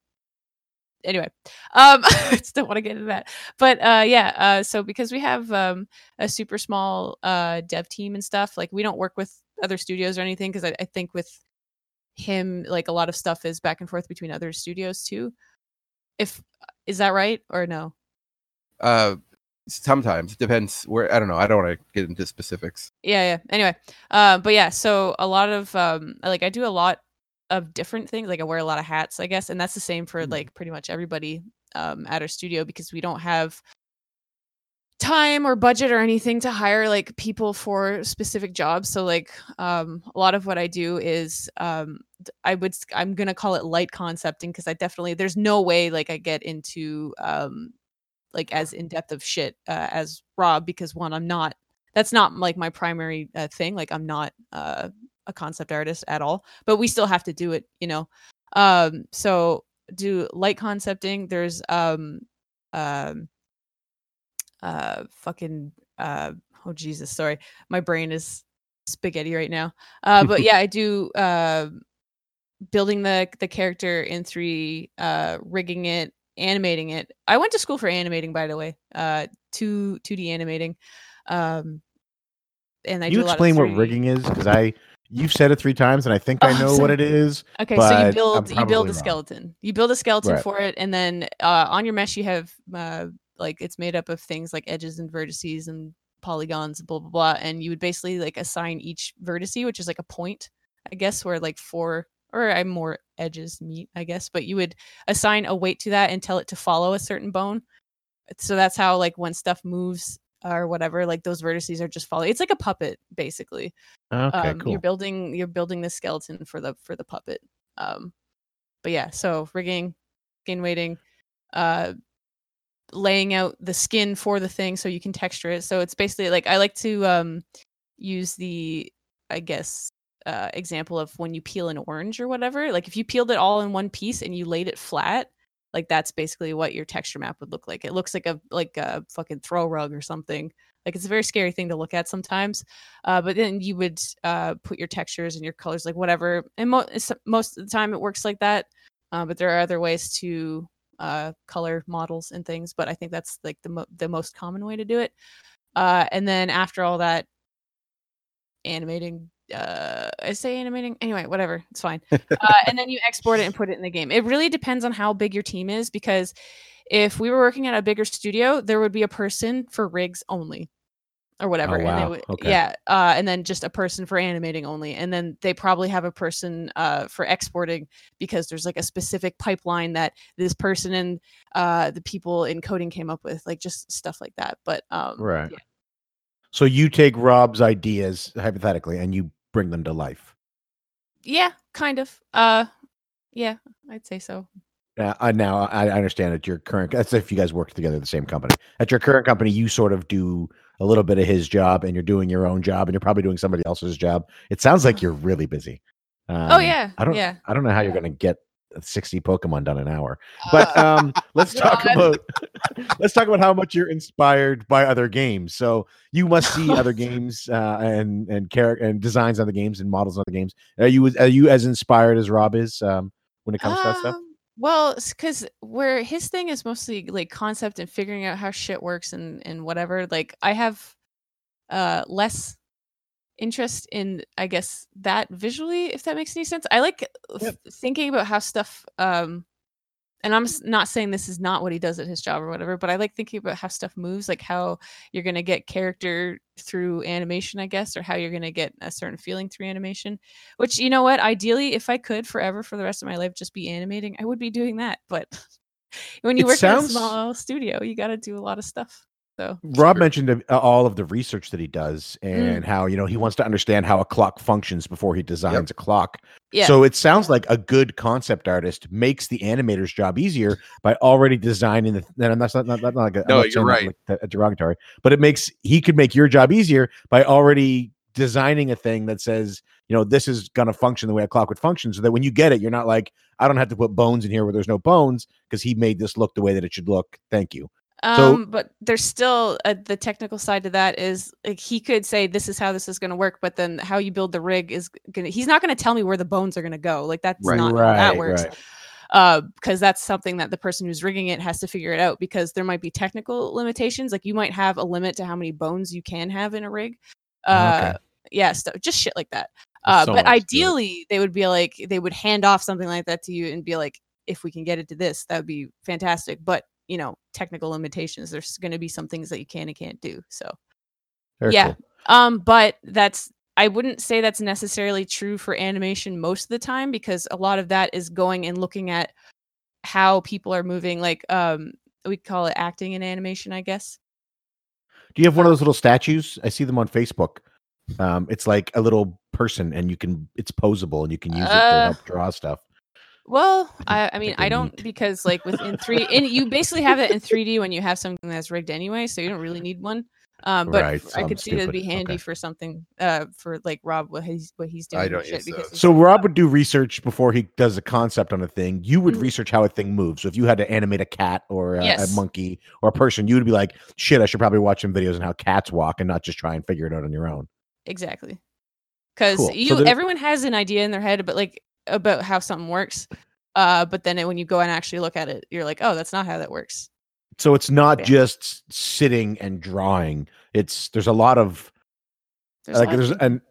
anyway, um, I still want to get into that, but uh, yeah. Uh, so because we have um a super small uh dev team and stuff, like we don't work with other studios or anything because I, I think with him, like a lot of stuff is back and forth between other studios too. If is that right or no? Uh, sometimes depends where. I don't know. I don't want to get into specifics. yeah yeah anyway uh, but yeah so a lot of um like i do a lot of different things like i wear a lot of hats i guess and that's the same for Mhm. like pretty much everybody um at our studio because we don't have time or budget or anything to hire like people for specific jobs so like um a lot of what i do is um i would i'm gonna call it light concepting because i definitely there's no way like i get into um like as in depth of shit uh, as rob because one i'm not that's not like my primary uh, thing like i'm not uh, a concept artist at all but we still have to do it you know? Um so do light concepting there's um um uh fucking uh oh jesus sorry my brain is spaghetti right now. Uh but yeah i do uh building the the character in 3 uh rigging it animating it. I went to school for animating by the way uh 2 2d animating um and i Can you do a lot of explain what rigging is? Because I you've said it three times, and I think Oh, I know what it is. Okay, so you build you build a wrong. skeleton. You build a skeleton Right. for it, and then uh, on your mesh you have uh, like it's made up of things like edges and vertices and polygons, blah blah blah. And you would basically like assign each vertice, which is like a point, I guess, where like four or I'm more edges meet, I guess. But you would assign a weight to that and tell it to follow a certain bone. So that's how like when stuff moves or whatever, like those vertices are just following. It's like a puppet, basically Okay, um, cool. you're building you're building the skeleton for the for the puppet um but yeah so rigging skin weighting uh laying out the skin for the thing so you can texture it so it's basically like i like to um use the i guess uh example of when you peel an orange or whatever like if you peeled it all in one piece and you laid it flat like that's basically what your texture map would look like. It looks like a like a fucking throw rug or something. Like it's a very scary thing to look at sometimes uh, but then you would uh, put your textures and your colors like whatever. And mo- most of the time it works like that uh, but there are other ways to uh, color models and things but i think that's like the, mo- the most common way to do it. Uh, and then after all that animating uh i say animating anyway whatever it's fine uh, and then you export it and put it in the game it really depends on how big your team is because if we were working at a bigger studio there would be a person for rigs only or whatever and wow. they would Okay. yeah uh and then just a person for animating only and then they probably have a person uh for exporting because there's like a specific pipeline that this person and uh the people in coding came up with like just stuff like that but um Right. yeah. So you take Rob's ideas hypothetically and you bring them to life. yeah kind of uh yeah i'd say so Uh, uh, now I understand at your current. That's if you guys work together at the same company. At your current company, you sort of do a little bit of his job, and you're doing your own job, and you're probably doing somebody else's job. It sounds like you're really busy. oh Um, yeah I don't. yeah I don't know how you're going to get 60 Pokemon done an hour. But um, let's talk about let's talk about how much you're inspired by other games. So you must see other games uh, and and character and designs on the games and models on the games. Are you are you as inspired as Rob is um, when it comes to that stuff? Um, Well, because where his thing is mostly like concept and figuring out how shit works and and whatever. Like I have uh less interest in I guess that visually, if that makes any sense. I like Yep. f- thinking about how stuff um and I'm not saying this is not what he does at his job or whatever, but I like thinking about how stuff moves, like how you're gonna get character through animation, I guess, or how you're gonna get a certain feeling through animation. Which you know what, ideally, if I could forever for the rest of my life just be animating, I would be doing that. But when you It work sounds- in a small studio, you got to do a lot of stuff. So Rob mentioned uh, all of the research that he does Mm. and how you know he wants to understand how a clock functions before he designs a clock. yeah, So it sounds like a good concept artist makes the animator's job easier by already designing the. And that's not, not, not like a, I'm No, not you're right. like a- a derogatory, but it makes he could make your job easier by already designing a thing that says you know this is going to function the way a clock would function, so that when you get it, you're not like I don't have to put bones in here where there's no bones because he made this look the way that it should look. Thank you. So- um, but there's still uh, the technical side to that is like he could say this is how this is going to work, but then how you build the rig is gonna. He's not going to tell me where the bones are going to go. Like that's Right. not how that works. uh because that's something that the person who's rigging it has to figure it out because there might be technical limitations like you might have a limit to how many bones you can have in a rig uh Okay. yeah stuff just shit like that uh so but to ideally they would be like they would hand off something like that to you and be like if we can get it to this that would be fantastic but you know technical limitations there's going to be some things that you can and can't do so Very yeah. cool. um but that's i wouldn't say that's necessarily true for animation most of the time because a lot of that is going and looking at how people are moving like um we call it acting in animation i guess Do you have one of those little statues? I see them on Facebook. Um, it's like a little person, and you can it's posable, and you can use it to Uh, help draw stuff. Well i, I I mean i don't because like within three and you basically have it in 3d when you have something that's rigged anyway so you don't really need one um but Right, i could see that'd be handy Okay. for something uh for like rob what he's what he's doing I don't shit because those. So Rob would do research before he does a concept on a thing. You would Mhm. research how a thing moves. So if you had to animate a cat or a, Yes. a monkey or a person, you would be like, "Shit, I should probably watch some videos on how cats walk and not just try and figure it out on your own." exactly because Cool. You there- everyone has an idea in their head but like about how something works uh but then when you go and actually look at it you're like oh that's not how that works So it's not Yeah. just sitting and drawing. It's there's a lot of There's like there's and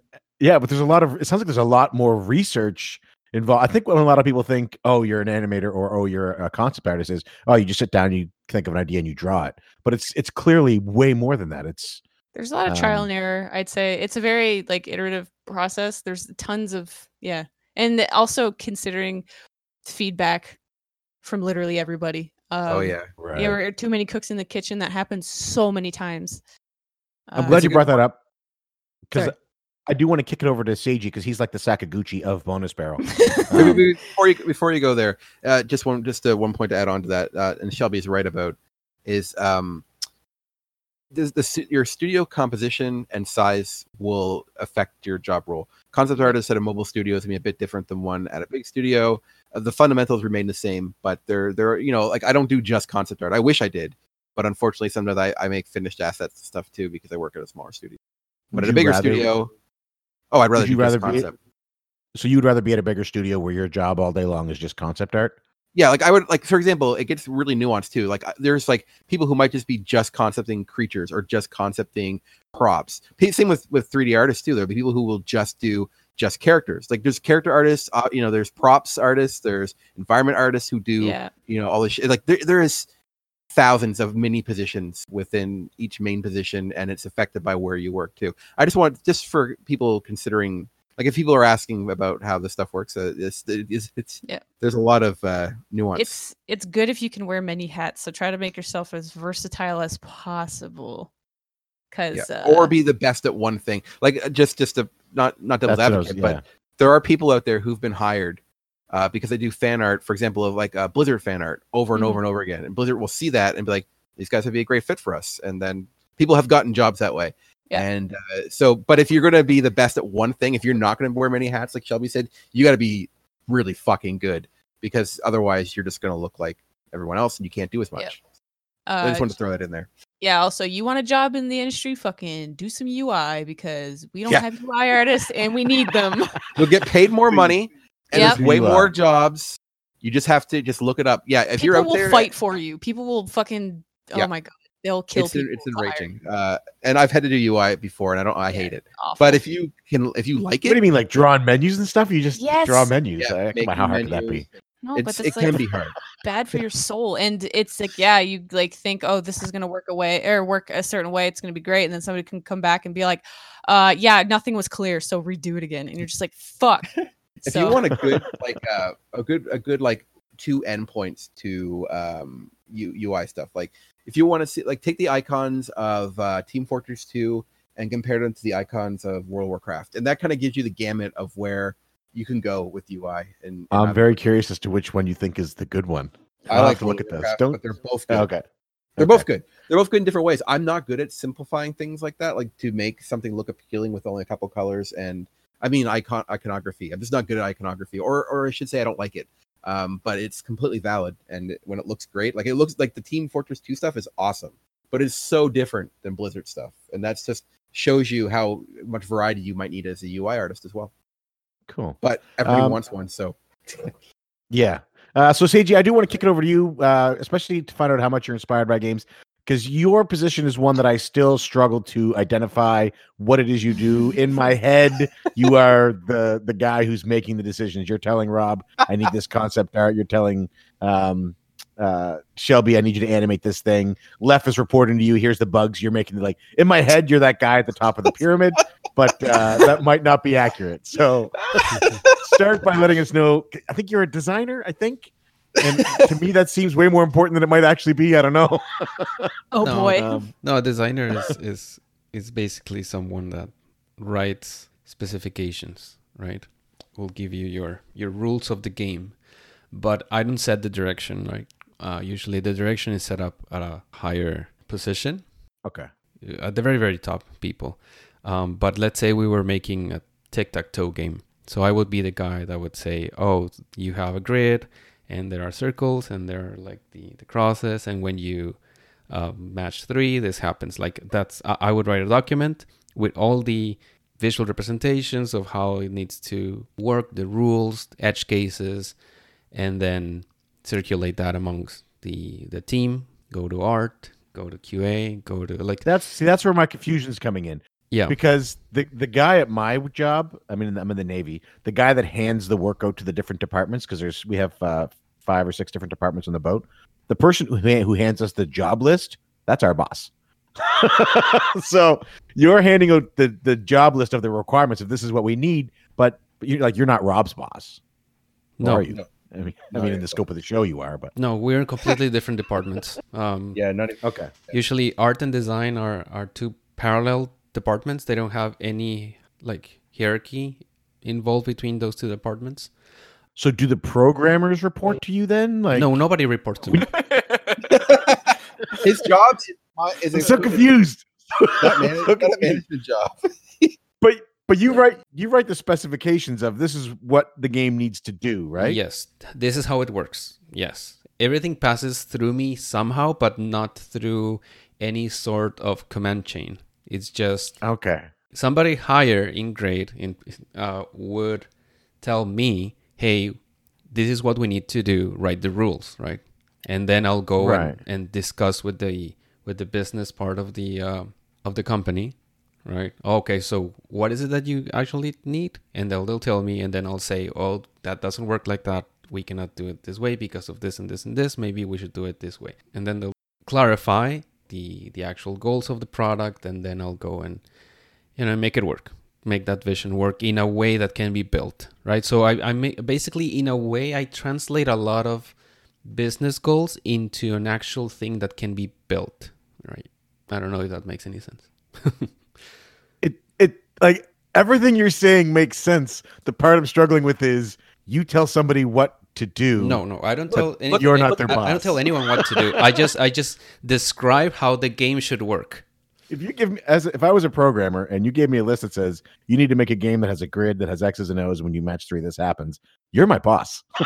yeah, but there's a lot of it sounds like there's a lot more research involved. I think when a lot of people think, oh, you're an animator or oh, you're a concept artist, is oh, you just sit down, you think of an idea, and you draw it. But it's it's clearly way more than that. It's there's a lot of trial um, and error i'd say it's a very like iterative process there's tons of yeah and th- also considering feedback from literally everybody um, oh yeah. right. there were too many cooks in the kitchen that happens so many times I'm Uh, glad you a good brought that up because I do want to kick it over to Seiji because he's like the Sakaguchi of Bonus Barrel. Um, wait, wait, before you before you go there, uh, just one just uh, one point to add on to that, uh, and Shelby's right about is um, the, the your studio composition and size will affect your job role. Concept artists at a mobile studio is gonna be a bit different than one at a big studio. Uh, the fundamentals remain the same, but they're they're you know like I don't do just concept art. I wish I did, but unfortunately sometimes I, I make finished assets and stuff too because I work at a smaller studio. But would at a bigger rather- studio, oh, I'd rather you rather be- So you'd rather be at a bigger studio where your job all day long is just concept art? Yeah like i would like for example it gets really nuanced too like uh, there's like people who might just be just concepting creatures or just concepting props. Same with with 3d artists too there'll be people who will just do just characters. Like there's character artists uh, you know there's props artists there's environment artists who do yeah. you know all this shit. Like there, there is thousands of mini positions within each main position and it's affected by where you work too. I just want just for people considering like if people are asking about how this stuff works uh, it's, it's, it's Yeah. there's a lot of uh nuance it's it's good if you can wear many hats so try to make yourself as versatile as possible because yeah. uh, or be the best at one thing like uh, just just to not not devil's That's was- advocate yeah. but there are people out there who've been hired uh, because they do fan art for example of like uh, blizzard fan art over and Mhm. over and over again and blizzard will see that and be like these guys would be a great fit for us and then people have gotten jobs that way Yeah. and uh, so but if you're going to be the best at one thing if you're not going to wear many hats like shelby said you got to be really fucking good because otherwise you're just going to look like everyone else and you can't do as much Yep. i uh, just wanted to throw that in there yeah also you want a job in the industry fucking do some ui because we don't Yeah. have ui artists and we need them You'll get paid more money, and Yep. there's way uh, more jobs. You just have to just look it up. Yeah, if people you're out there, people will there, fight for you people will fucking Yeah. oh my god they'll kill it's people it's enraging. Uh, and I've had to do UI before, and I don't. I Yeah. hate it. Awful. But if you can, if you like it What do you mean, like drawing menus and stuff? You just Yes. draw menus. yeah, Uh, come on, how hard could that be? no it's, but it that's can be hard. bad for your soul and it's like yeah you like think oh this is going to work away or work a certain way it's going to be great and then somebody can come back and be like uh yeah nothing was clear so redo it again and you're just like fuck If So- you want a good like uh, a good a good like two endpoints to um U, UI stuff, like if you want to see like take the icons of uh, Team Fortress 2 and compare them to the icons of World of Warcraft, and that kind of gives you the gamut of where you can go with UI. And, and I'm very curious as to which one you think is the good one. I I'll like to look at this. Don't. but they're both good. Okay. They're Okay. both good. They're both good in different ways. I'm not good at simplifying things like that, like to make something look appealing with only a couple colors. And I mean, icon iconography. I'm just not good at iconography, or or I should say, I don't like it. Um, but it's completely valid. And when it looks great, like it looks like the Team Fortress 2 stuff is awesome, but it's so different than Blizzard stuff, and that's just shows you how much variety you might need as a UI artist as well. Cool. But everybody Um, wants one, so Yeah. Uh, so, Seiji, I do want to kick it over to you, uh, especially to find out how much you're inspired by games, because your position is one that I still struggle to identify what it is you do. In my head, you are the the guy who's making the decisions. You're telling Rob, "I need this concept art." You're telling um, uh, Shelby, "I need you to animate this thing." Lef is reporting to you. Here's the bugs. You're making like in my head, you're that guy at the top of the pyramid, but uh, that might not be accurate. So, start by letting us know. I think you're a designer. I think. And to me, that seems way more important than it might actually be. I don't know. Oh No, boy. Um, No, a designer is is is basically someone that writes specifications, right? Will give you your your rules of the game, but I don't set the direction. Right? Uh, usually, the direction is set up at a higher position, okay. uh, at the very very top people. Um, but let's say we were making a tic tac toe game, so I would be the guy that would say, "Oh, you have a grid, and there are circles, and there are like the the crosses, and when you uh, match three, this happens." Like that's I, I would write a document with all the visual representations of how it needs to work, the rules, edge cases, and then circulate that amongst the the team. Go to art, go to QA, go to like That's see, that's where my confusion is coming in. yeah. because the the guy at my job, I mean, I'm in the Navy. The guy that hands the work out to the different departments, because there's we have uh, five or six different departments on the boat. The person who who hands us the job list, that's our boss. so you're handing out the the job list of the requirements of this is what we need, but you're like you're not Rob's boss, No, are you? No. I mean, No, I mean, in the scope of the show, you are, but no, we're in completely different departments. Um, Yeah, not even, okay. Usually, art and design are are two parallel departments. They don't have any like hierarchy involved between those two departments. So do the programmers report to you then? Like, no, nobody reports to me. his job is I'm so confused. Not, manage, So not a confused. management job. But but you write you write the specifications of this is what the game needs to do, right? Yes, this is how it works. Yes, everything passes through me somehow, but not through any sort of command chain. It's just Okay. somebody higher in grade in uh, would tell me, "Hey, this is what we need to do. Write the rules, right?" And then I'll go Right. and, and discuss with the with the business part of the uh, of the company, right? Okay, so what is it that you actually need? And they'll they'll tell me, and then I'll say, "Oh, that doesn't work like that. We cannot do it this way because of this and this and this. Maybe we should do it this way." And then they'll clarify the the actual goals of the product, and then I'll go and you know make it work make that vision work in a way that can be built right so i, I ma- basically in a way i translate a lot of business goals into an actual thing that can be built right i don't know if that makes any sense It it like everything you're saying makes sense. The part I'm struggling with is you tell somebody what to do. no no i don't tell any, you're not their I, boss. I don't tell anyone what to do i just i just describe how the game should work If you give me as if I was a programmer and you gave me a list that says you need to make a game that has a grid that has X's and O's when you match three, this happens. You're my boss.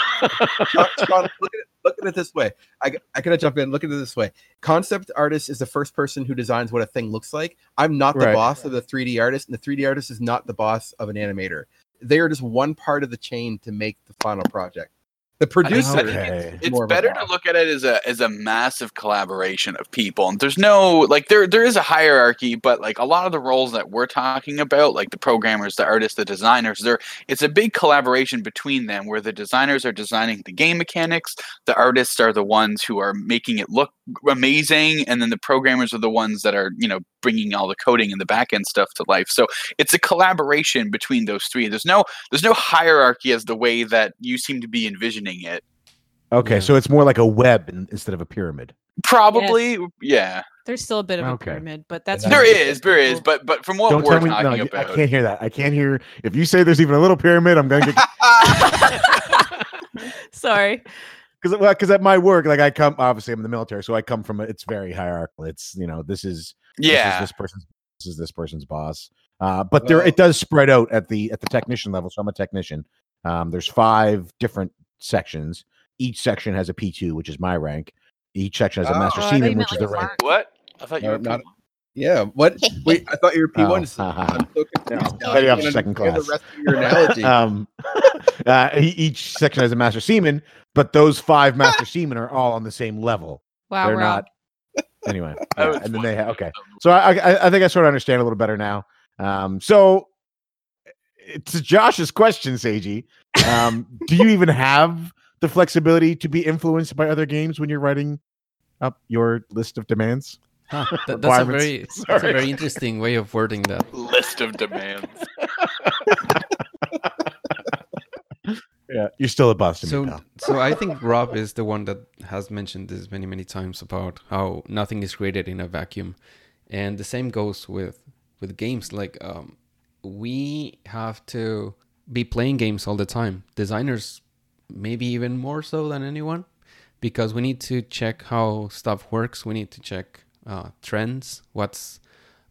Sean, Sean, look at it. Look at it this way. I, I gotta jump in. Look at it this way. Concept artist is the first person who designs what a thing looks like. I'm not the Right. boss of the 3D artist, and the 3D artist is not the boss of an animator. They are just one part of the chain to make the final project. The producer. Okay. It's more of better to look at it as a as a massive collaboration of people. And there's no like there there is a hierarchy, but like a lot of the roles that we're talking about, like the programmers, the artists, the designers, there it's a big collaboration between them where the designers are designing the game mechanics, the artists are the ones who are making it look amazing, and then the programmers are the ones that are, you know, bringing all the coding and the back end stuff to life. So it's a collaboration between those three. There's no there's no hierarchy as the way that you seem to be envisioning it. Okay, Yeah. so it's more like a web instead of a pyramid. Probably, yeah. There's still a bit of a Okay. pyramid, but that's There There really is, there is, but but from what Don't we're tell me. talking No, about, I can't hear that. I can't hear. If you say there's even a little pyramid, I'm gonna get Sorry. Because well, because at my work, like I come obviously I'm in the military, so I come from a, it's very hierarchical. It's you know this is this is yeah, this person's this is this person's boss. Uh, but there it does spread out at the at the technician level. So I'm a technician. Um, there's five different sections. Each section has a P2, which is my rank. Each section has a Oh, master I thought you seaman, which is the rank. what? I thought you No, were not- Puma. Yeah. What? Wait, I thought you were P one. Oh, ha, ha, ha. I'm so confused. now. Maybe I I'm can't second class. The rest of your analogy. um, uh, each section has a master seaman, but those five master seamen are all on the same level. Wow, They're Rob. not. Anyway, yeah, and then they ha- okay. So I, I I think I sort of understand a little better now. Um, so to Josh's question, Seiji, um, do you even have the flexibility to be influenced by other games when you're writing up your list of demands? Huh, that- that's a very that's a very interesting way of wording that. List of demands. Yeah, you're still a boss to me, So, pal. so I think Rob is the one that has mentioned this many, many times about how nothing is created in a vacuum, and the same goes with with games. Like, um, we have to be playing games all the time. Designers, maybe even more so than anyone, because we need to check how stuff works. We need to check uh, trends, what's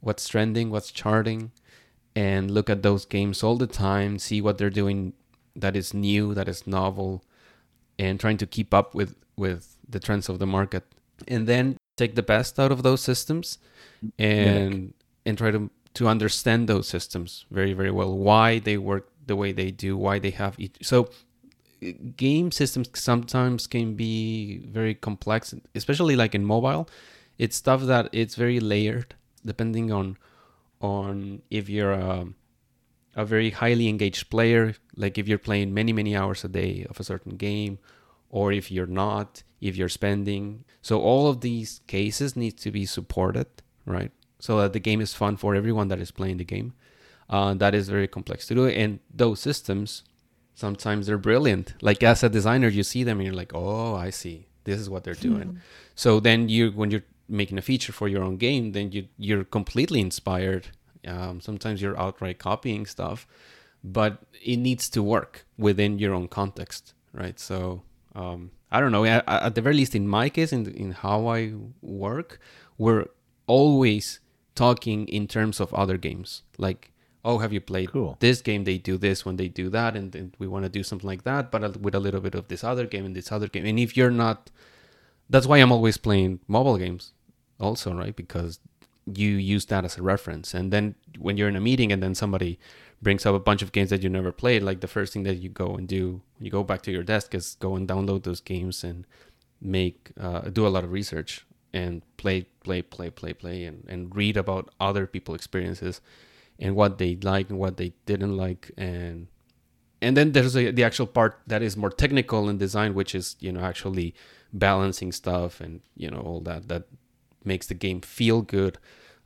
what's trending, what's charting, and look at those games all the time. See what they're doing that is new, that is novel, and trying to keep up with with the trends of the market, and then take the best out of those systems, and and try to to understand those systems very very well. Why they work the way they do, why they have each. So game systems sometimes can be very complex, especially like in mobile. It's stuff that it's very layered, depending on on if you're a, a very highly engaged player, like if you're playing many many hours a day of a certain game, or if you're not, if you're spending. So all of these cases need to be supported, right? So that the game is fun for everyone that is playing the game. Uh, that is very complex to do, and those systems sometimes they're brilliant. Like as a designer, you see them and you're like, oh, I see. This is what they're doing. So then you, when you're making a feature for your own game, then you you're completely inspired. Um, sometimes you're outright copying stuff, but it needs to work within your own context, right? So um, I don't know. At, at the very least, in my case, in in how I work, we're always talking in terms of other games. Like, oh, have you played Cool. this game? They do this when they do that, and then we want to do something like that, but with a little bit of this other game and this other game. And if you're not, that's why I'm always playing mobile games, also, right? Because you use that as a reference, and then when you're in a meeting and then somebody brings up a bunch of games that you never played, like the first thing that you go and do when you go back to your desk is go and download those games and make uh, do a lot of research and play play play play play and, and read about other people experiences and what they like and what they didn't like. And and then there's a, the actual part that is more technical in design which is you know actually balancing stuff and you know all that that makes the game feel good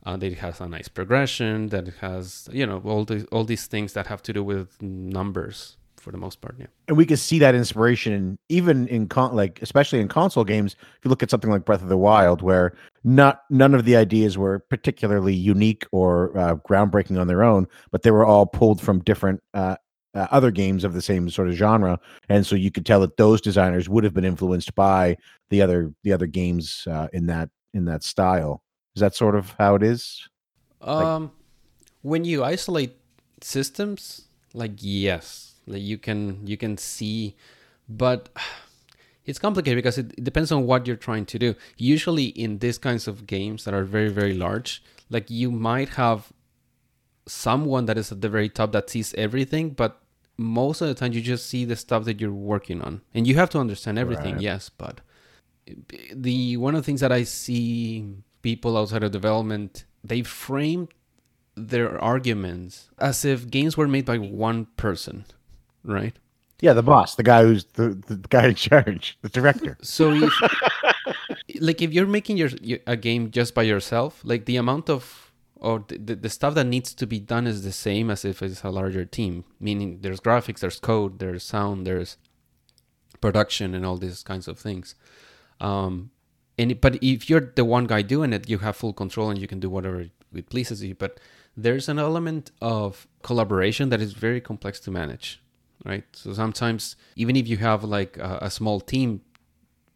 uh, that it has a nice progression that it has you know all the all these things that have to do with numbers for the most part yeah. And we can see that inspiration even in con- like especially in console games if you look at something like breath of the wild where not none of the ideas were particularly unique or uh, groundbreaking on their own but they were all pulled from different uh, uh, other games of the same sort of genre. And so you could tell that those designers would have been influenced by the other the other games uh, in that in that style is that sort of how it is Um, when you isolate systems, like yes, like you can you can see, but it's complicated because it, it depends on what you're trying to do. Usually, in these kinds of games that are very very large, like you might have someone that is at the very top that sees everything, but most of the time you just see the stuff that you're working on, and you have to understand everything. Right. Yes, but the one of the things that I see people outside of development they frame their arguments as if games were made by one person, right? yeah the boss the guy who's the, the guy in charge the director So if like if you're making your, a game just by yourself, like the amount of or the, the stuff that needs to be done is the same as if it's a larger team. Meaning there's graphics, there's code, there's sound, there's production, and all these kinds of things. Um, and but if you're the one guy doing it, you have full control and you can do whatever it pleases you. But there's an element of collaboration that is very complex to manage, right? So sometimes even if you have like a, a small team,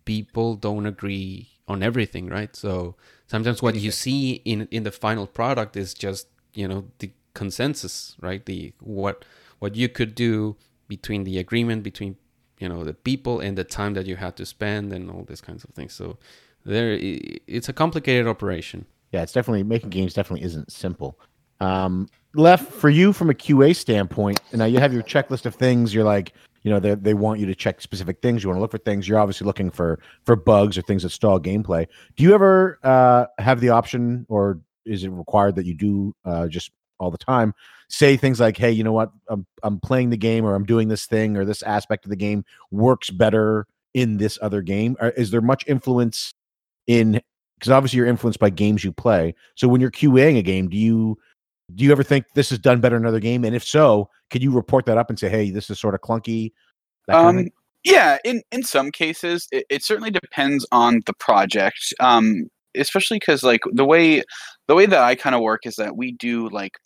people don't agree on everything, right? So sometimes what you see in in the final product is just you know the consensus, right? The what what you could do between the agreement between you know the people and the time that you had to spend and all these kinds of things. So there, it's a complicated operation. Yeah, it's definitely making games definitely isn't simple. Um, Lef for you from a QA standpoint, now you have your checklist of things. You're like, you know, they they want you to check specific things. You want to look for things. You're obviously looking for for bugs or things that stall gameplay. Do you ever uh, have the option, or is it required that you do uh, just all the time say things like, "Hey, you know what? I'm I'm playing the game, or I'm doing this thing, or this aspect of the game works better in this other game." Or is there much influence in? Because obviously you're influenced by games you play. So when you're QAing a game, do you do you ever think this is done better in another game? And if so, could you report that up and say, "Hey, this is sort of clunky"? That kind of Um, yeah, in in some cases, it, it certainly depends on the project. Um, especially because like the way the way that I kind of work is that we do like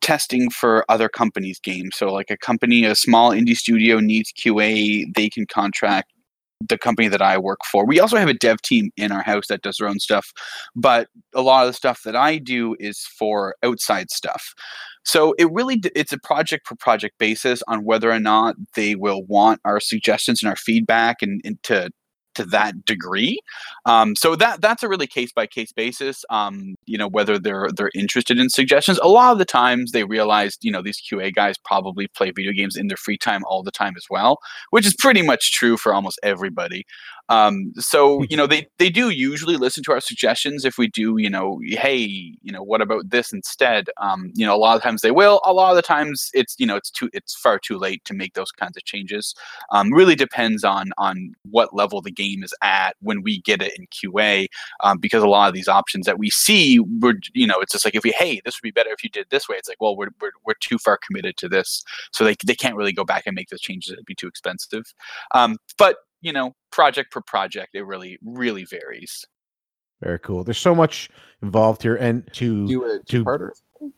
testing for other companies' games. So like a company, a small indie studio needs QA, they can contract the company that I work for. We also have a dev team in our house that does their own stuff, but a lot of the stuff that I do is for outside stuff. So it really it's a project per project basis on whether or not they will want our suggestions and our feedback and, and to to that degree. Um, so that that's a really case by case basis. Um, you know whether they're they're interested in suggestions. A lot of the times they realize you know these QA guys probably play video games in their free time all the time as well, which is pretty much true for almost everybody. Um, so you know they they do usually listen to our suggestions if we do you know hey you know what about this instead. Um, you know a lot of times they will. A lot of the times it's you know it's too it's far too late to make those kinds of changes. Um, really depends on on what level the game is at when we get it in QA. Um, because a lot of these options that we see, we're you know it's just like if we hey this would be better if you did it this way. It's like well we're we're, we're too far committed to this, so they they can't really go back and make those changes. It'd be too expensive. Um, but you know project per project it really really varies. Very cool. There's so much involved here, and to Do a to- two-parter.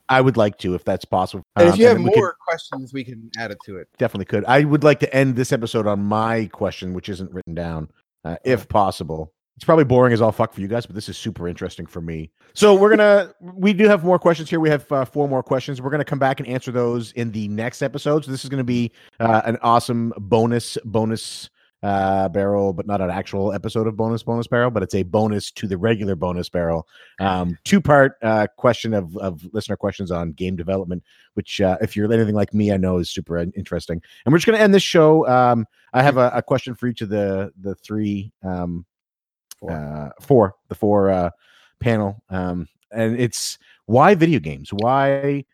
I would like to, if that's possible. And if Um, you have then we could- more questions, we can add it to it. definitely could. I would like to end this episode on my question, which isn't written down, uh, if possible. It's probably boring as all fuck for you guys, but this is super interesting for me. So we're gonna, we do have more questions here. We have uh, four more questions. We're gonna come back and answer those in the next episode. So this is gonna be uh, an awesome bonus, bonus uh barrel but not an actual episode of bonus bonus barrel but it's a bonus to the regular bonus barrel. Um two part uh question of of listener questions on game development which uh, if you're anything like me i know is super interesting. And we're just going to end this show um i have a, a question for each of the the three um Four. uh four the four uh panel. Um and it's why video games? Why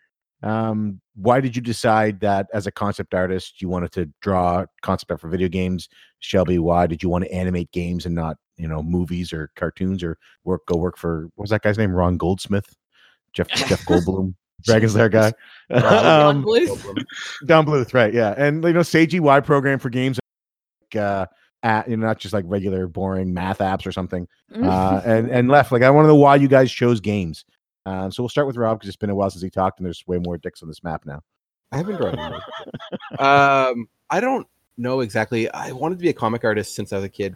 um why did you decide that as a concept artist you wanted to draw concept art for video games? Shelby why did you want to animate games and not you know movies or cartoons or work go work for what was that guy's name? Ron goldsmith? Jeff jeff goldblum? Dragon's lair guy? Ron um, Bluth. Don Bluth, right? Yeah, and you know, Seiji UI program for games, like, uh, at, you know, not just like regular boring math apps or something. Uh, and and Lef, like I want to know why you guys chose games. Um, so we'll start with Rob because it's been a while since he talked, and there's way more dicks on this map now. I haven't drawn um, I don't know exactly. I wanted to be a comic artist since I was a kid.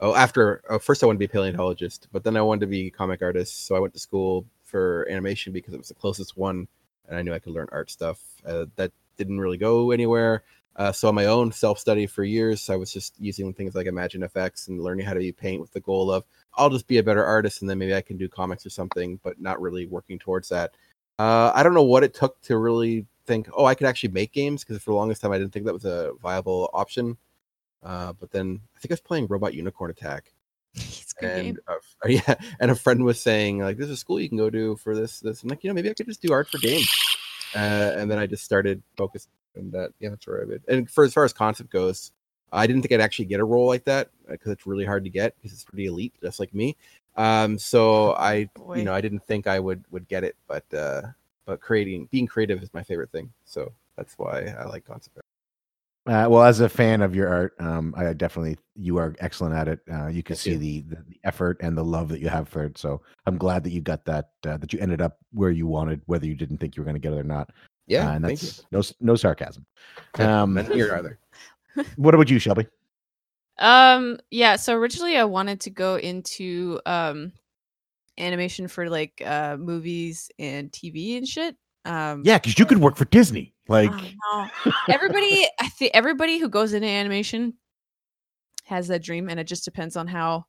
Oh, after oh, first I wanted to be a paleontologist, but then I wanted to be a comic artist. So I went to school for animation because it was the closest one, and I knew I could learn art stuff. Uh, that didn't really go anywhere. Uh, so on my own self study for years, I was just using things like Imagine FX and learning how to paint with the goal of I'll just be a better artist, and then maybe I can do comics or something, but not really working towards that. Uh, I don't know what it took to really think, oh, I could actually make games because for the longest time I didn't think that was a viable option. Uh, but then I think I was playing Robot Unicorn Attack, it's a good game. and a f- yeah, and a friend was saying like, "There's a school you can go to for this, this." I'm like, you know, maybe I could just do art for games. Uh, and then I just started focusing on that. Yeah, that's where I've been. And for as far as concept goes, I didn't think I'd actually get a role like that because it's really hard to get because it's pretty elite, just like me. Um, so I, Boy. you know, I didn't think I would would get it, but uh, but creating, being creative is my favorite thing. So that's why I like concept art. Uh, well, as a fan of your art, um, I definitely you are excellent at it. Uh, you can Thank see you. the, the the effort and the love that you have for it. So I'm glad that you got that uh, that you ended up where you wanted, whether you didn't think you were going to get it or not. Yeah, uh, and thank you. that's no no sarcasm. Um, None here either. What about you, Shelby? Um, yeah, so originally I wanted to go into um animation for like uh movies and TV and shit. Um Yeah, because you could work for Disney. Like, everybody I think everybody who goes into animation has that dream and it just depends on how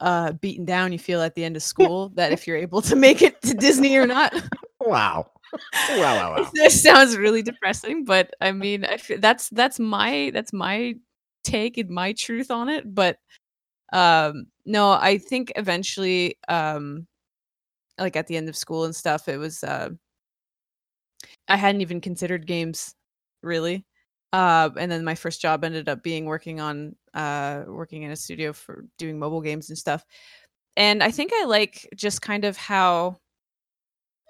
uh beaten down you feel at the end of school that if you're able to make it to Disney or not. Wow. Wow, wow, wow. this sounds really depressing, but I mean, I f- that's that's my that's my take and my truth on it. But um, no, I think eventually, um, like at the end of school and stuff, it was uh, I hadn't even considered games really. Uh, and then my first job ended up being working on uh, working in a studio for doing mobile games and stuff. And I think I like just kind of how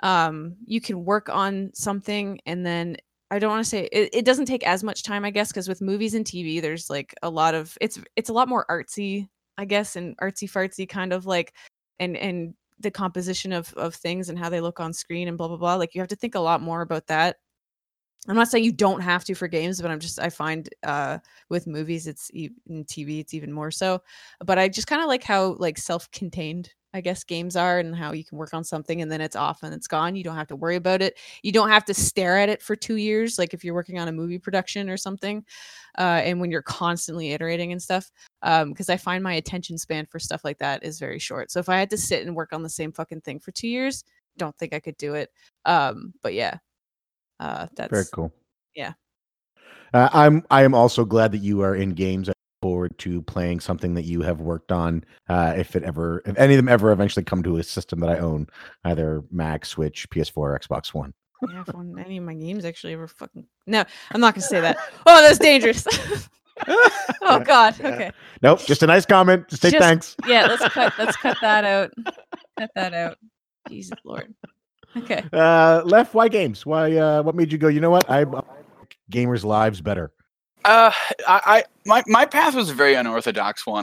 um you can work on something and then I don't want to say it, it doesn't take as much time, I guess, because with movies and TV, there's like a lot of it's it's a lot more artsy, I guess, and artsy fartsy kind of like and and the composition of of things and how they look on screen and blah blah blah. Like you have to think a lot more about that. I'm not saying you don't have to for games, but I'm just I find uh with movies it's e- in TV it's even more so. But I just kind of like how like self-contained I guess games are and how you can work on something and then it's off and it's gone. You don't have to worry about it. You don't have to stare at it for two years, like if you're working on a movie production or something. Uh, and when you're constantly iterating and stuff, because I find my attention span for stuff like that is very short. So if I had to sit and work on the same fucking thing for two years, don't think I could do it. Um, but yeah, uh, that's Very cool. yeah. Uh, I'm I am also glad that you are in games. Forward to playing something that you have worked on. Uh, if it ever, if any of them ever eventually come to a system that I own, either Mac, Switch, PS4, or Xbox One. yeah, if one, any of my games actually ever fucking no, I'm not gonna say that. Oh, that's dangerous. oh God. Okay. Nope, just a nice comment. Just say Just- thanks. Yeah, let's cut. Let's cut that out. Cut that out. Jesus Lord. Okay. Uh, Lef, why games? Why? Uh, what made you go? You know what? I I like gamers' lives better. Uh, I, I my my path was a very unorthodox one.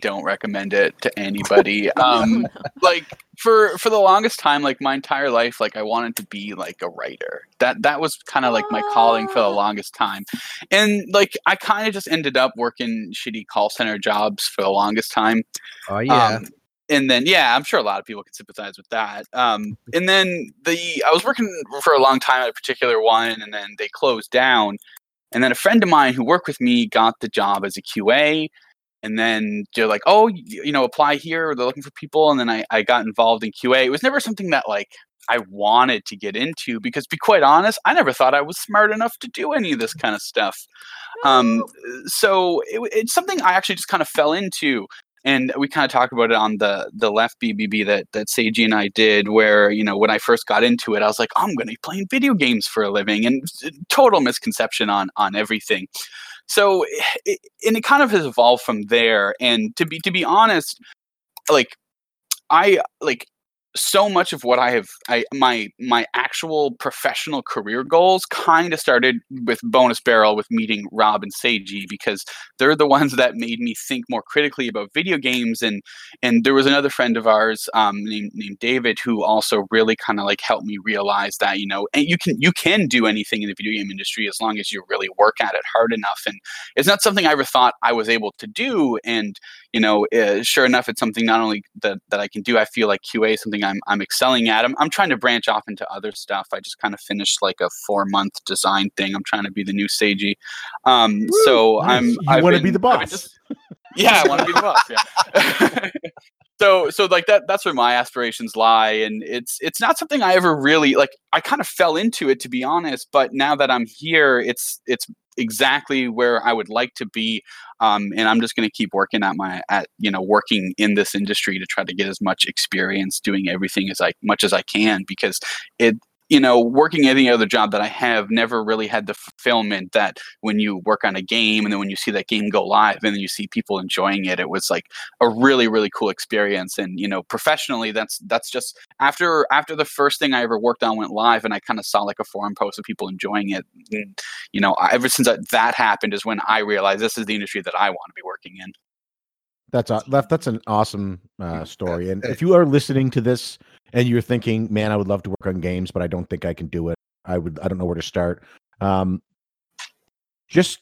Don't recommend it to anybody. Um, like for for the longest time, like my entire life, like I wanted to be like a writer. That that was kind of like my calling for the Ah. longest time, and like I kind of just ended up working shitty call center jobs for the longest time. Oh yeah. Um, and then yeah, I'm sure a lot of people can sympathize with that. Um, and then the I was working for a long time at a particular one, and then they closed down. And then a friend of mine who worked with me got the job as a QA. And then they're like, oh, you know, apply here. They're looking for people. And then I, I got involved in QA. It was never something that like I wanted to get into because, be quite honest, I never thought I was smart enough to do any of this kind of stuff. Um, so it, it's something I actually just kind of fell into and we kind of talked about it on the the Lef BBB that that Seiji and I did, where you know when I first got into it, I was like, I'm going to be playing video games for a living, and total misconception on on everything. So, it, and it kind of has evolved from there. And to be to be honest, like I like so much of what I have, I my my actual professional career goals kind of started with Bonus Barrel, with meeting Rob and Seiji because they're the ones that made me think more critically about video games. And and there was another friend of ours um, named named David who also really kind of like helped me realize that you know, and you can you can do anything in the video game industry as long as you really work at it hard enough. And it's not something I ever thought I was able to do. And you know, uh, sure enough, it's something not only that, that I can do. I feel like QA is something I'm I'm excelling at. I'm I'm trying to branch off into other stuff. I just kind of finished like a four month design thing. I'm trying to be the new Seiji. Um, so I'm. you I've want to be the boss. just- yeah, I want to be the boss. Yeah. so so like that that's where my aspirations lie and it's it's not something I ever really like I kind of fell into it to be honest, but now that I'm here it's it's exactly where I would like to be um, and I'm just going to keep working at my at you know working in this industry to try to get as much experience doing everything as I much as I can because it you know working any other job that I have never really had the fulfillment that when you work on a game and then when you see that game go live and then you see people enjoying it it was like a really really cool experience and you know professionally that's that's just after after the first thing I ever worked on went live and I kind of saw like a forum post of people enjoying it and, you know ever since that, that happened is when I realized this is the industry that I want to be working in That's a, Lef. That's an awesome uh, story. And if you are listening to this and you're thinking, "Man, I would love to work on games, but I don't think I can do it. I would. I don't know where to start." Um, just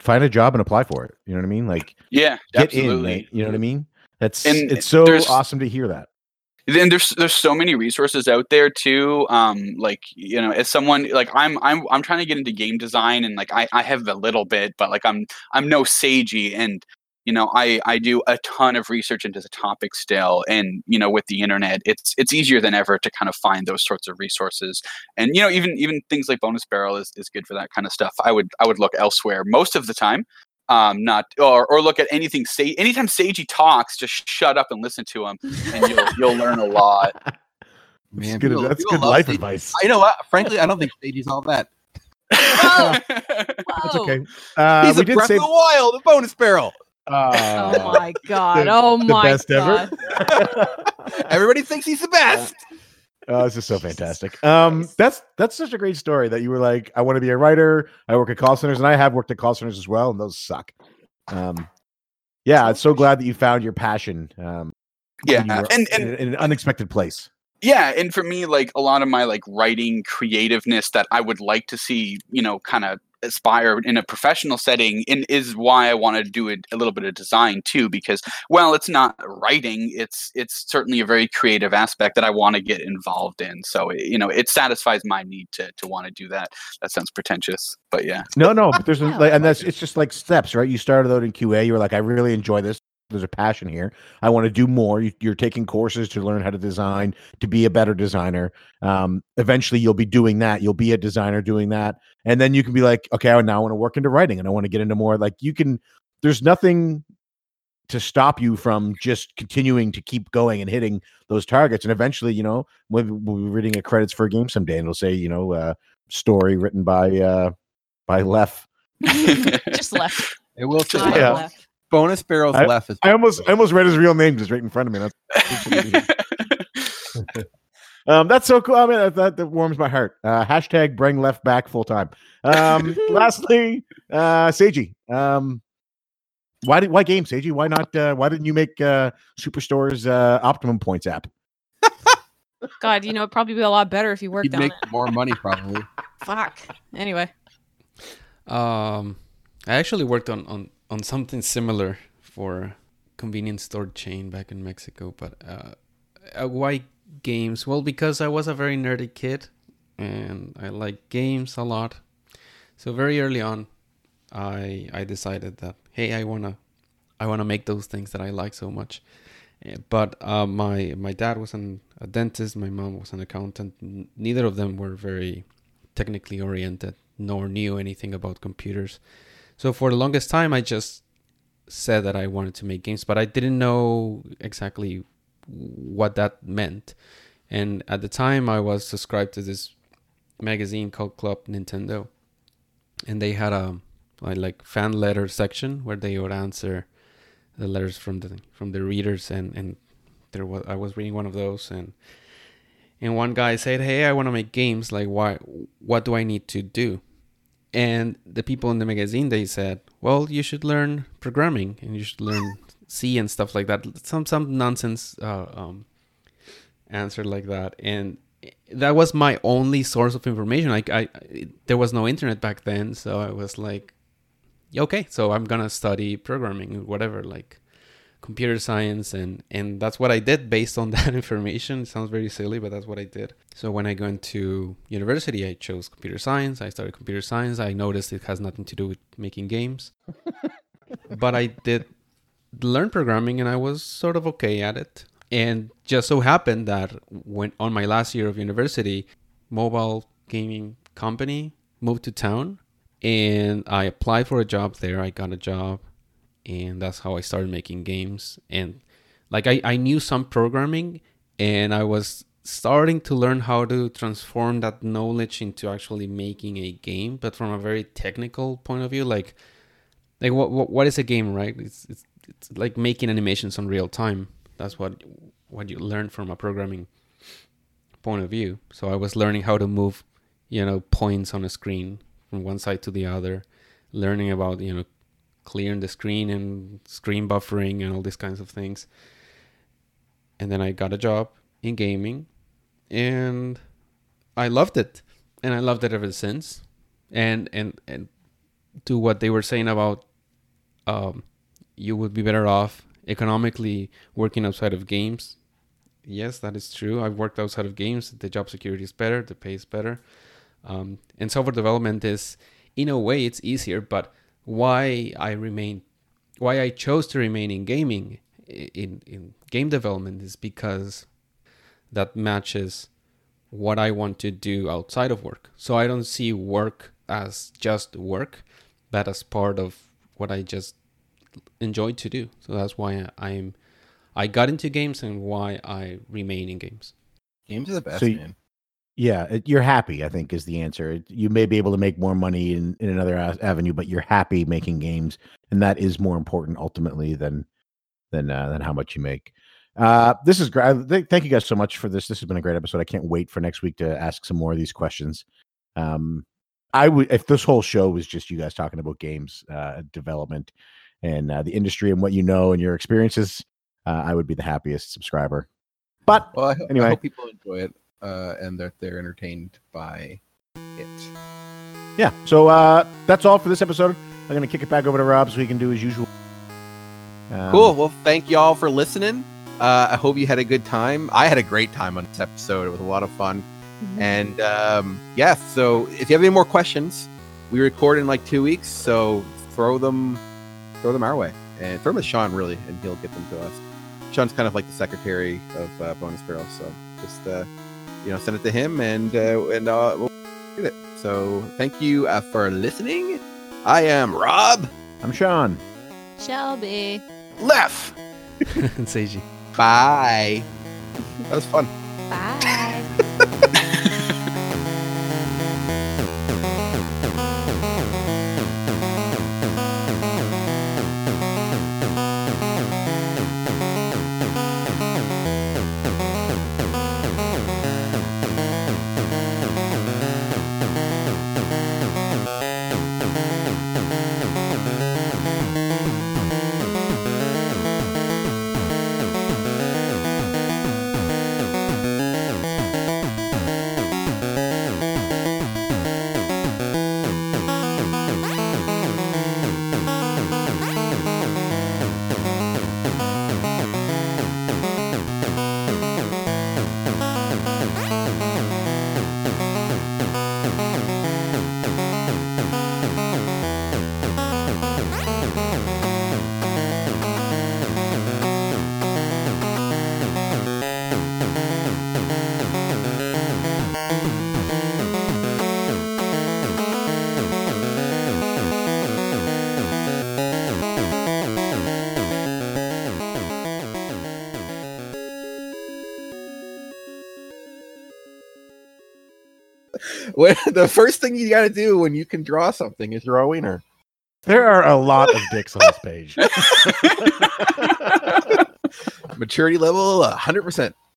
find a job and apply for it. You know what I mean? Like yeah get in. absolutely Mate, you know what I mean? That's And it's so awesome to hear that. then there's there's so many resources out there too um like you know as someone like i'm i'm i'm trying to get into game design and like i i have a little bit but like i'm i'm no Seiji and you know i i do a ton of research into the topic still and you know with the internet it's it's easier than ever to kind of find those sorts of resources and you know even even things like bonus barrel is, is good for that kind of stuff i would i would look elsewhere most of the time um not or or look at anything say anytime Seiji talks just shut up and listen to him and you'll you'll learn a lot Man, that's good, people- that's people good life Seiji. advice. I know. what? Frankly, I don't think Seiji's all that. Whoa, That's okay. Uh, He's we a did Breath say of the Wild, a bonus barrel. Uh, Oh my god. the- oh the my best ever. god. Everybody thinks he's the best. Oh, this is so fantastic. Um, that's that's such a great story that you were like, I want to be a writer. I work at call centers, and I have worked at call centers as well, and those suck. Um, yeah, I'm so glad that you found your passion. Um, yeah when you were and in, and in an unexpected place. yeah and for me like a lot of my like writing creativeness that i would like to see you know kind of aspire in a professional setting and is why i want to do it a little bit of design too because well it's not writing it's it's certainly a very creative aspect that i want to get involved in so it, you know it satisfies my need to to want to do that that sounds pretentious but yeah No, no, but there's a, Yeah, like, and that's it's just like steps, right? You started out in QA. You were like, I really enjoy this. There's a passion here. I want to do more. You, you're taking courses to learn how to design, to be a better designer. Um, eventually, you'll be doing that. You'll be a designer doing that, and then you can be like, okay, I now want to work into writing, and I want to get into more. Like you can. There's nothing to stop you from just continuing to keep going and hitting those targets. And eventually, you know, we'll, we'll be reading a credits for a game someday, and it'll say, you know, uh, story written by uh, by Lef. Just Lef. It will say Yeah. Lef. Bonus barrels I- Lef. Is I almost I almost read his real name just right in front of me. That's um, that's so cool. I mean, that, that, that warms my heart. Uh, hashtag bring Lef back full time. Um, lastly, uh, Seiji, um, why did why game Seiji? Why not? Uh, why didn't you make uh, Superstore's uh, Optimum Points app? God, you know, it'd probably be a lot better if you worked He'd on make it. more money probably. Fuck. Anyway. Um, I actually worked on, on, on something similar for convenience store chain back in Mexico, but uh, why games? Well, because I was a very nerdy kid and I like games a lot. So very early on, I I decided that hey, I wanna I wanna make those things that I like so much. Eh, But uh, my my dad was an, a dentist, my mom was an accountant. Neither of them were very technically oriented nor knew anything about computers. So for the longest time, I just said that I wanted to make games, but I didn't know exactly what that meant. And at the time, I was subscribed to this magazine called Club Nintendo, and they had a like, fan letter section where they would answer the letters from the from the readers, and and there was I was reading one of those, and and one guy said, "Hey, I want to make games. Like, why? What do I need to do?" And the people in the magazine they said, "Well, you should learn programming and you should learn C and stuff like that. Some some nonsense uh, um, answer like that." And that was my only source of information. Like, I, I there was no internet back then, so I was like, "Okay, so I'm gonna study programming, whatever." Like computer science and and that's what I did based on that information. It sounds very silly, but that's what I did. So when I go into university, I chose computer science. I started computer science. I noticed it has nothing to do with making games. but I did learn programming and I was sort of okay at it. And just so happened that when on my last year of university, mobile gaming company moved to town and I applied for a job there. I got a job and that's how I started making games. And like I, I knew some programming and I was starting to learn how to transform that knowledge into actually making a game, but from a very technical point of view, like like what what, what is a game, right? It's, it's it's like making animations on real time. That's what what you learn from a programming point of view. So I was learning how to move, you know, points on a screen from one side to the other, learning about, you know, clearing the screen and screen buffering and all these kinds of things. And then I got a job in gaming and I loved it. And I loved it ever since. And and and to what they were saying about um you would be better off economically working outside of games. Yes, that is true. I've worked outside of games. The job security is better, the pay is better. Um, and software development is in a way it's easier, but why I remain why I chose to remain in gaming in in game development is because that matches what I want to do outside of work. So I don't see work as just work, but as part of what I just enjoy to do. So that's why I'm I got into games and why I remain in games. Games are the best, So you- man. Yeah, you're happy. I think is the answer. You may be able to make more money in, in another avenue, but you're happy making games, and that is more important ultimately than than uh, than how much you make. Uh, this is great. Th- Thank you guys so much for this. This has been a great episode. I can't wait for next week to ask some more of these questions. Um, I would if this whole show was just you guys talking about games uh, development and uh, the industry and what you know and your experiences, uh, I would be the happiest subscriber. But Well, I, Anyway. I hope people enjoy it uh, and that they're entertained by it. yeah, so uh, that's all for this episode. I'm gonna kick it back over to Rob so he can do his usual. Um, Cool. Well, thank y'all for listening. Uh, I hope you had a good time. I had a great time on this episode. It was a lot of fun. And um, yeah, so if you have any more questions, we record in like two weeks. So throw them, throw them our way, and throw them to Sean really, and he'll get them to us. Sean's kind of like the secretary of uh, Bonus Barrel, so just uh, you know send it to him, and uh, and uh, we'll get it. So thank you uh, for listening. I am Rob. I'm Sean. Shelby. Lef. and Seiji. Bye. That was fun. Bye. When, the first thing you got to do when you can draw something is draw a wiener. There are a lot of dicks on this page. Maturity level 100%.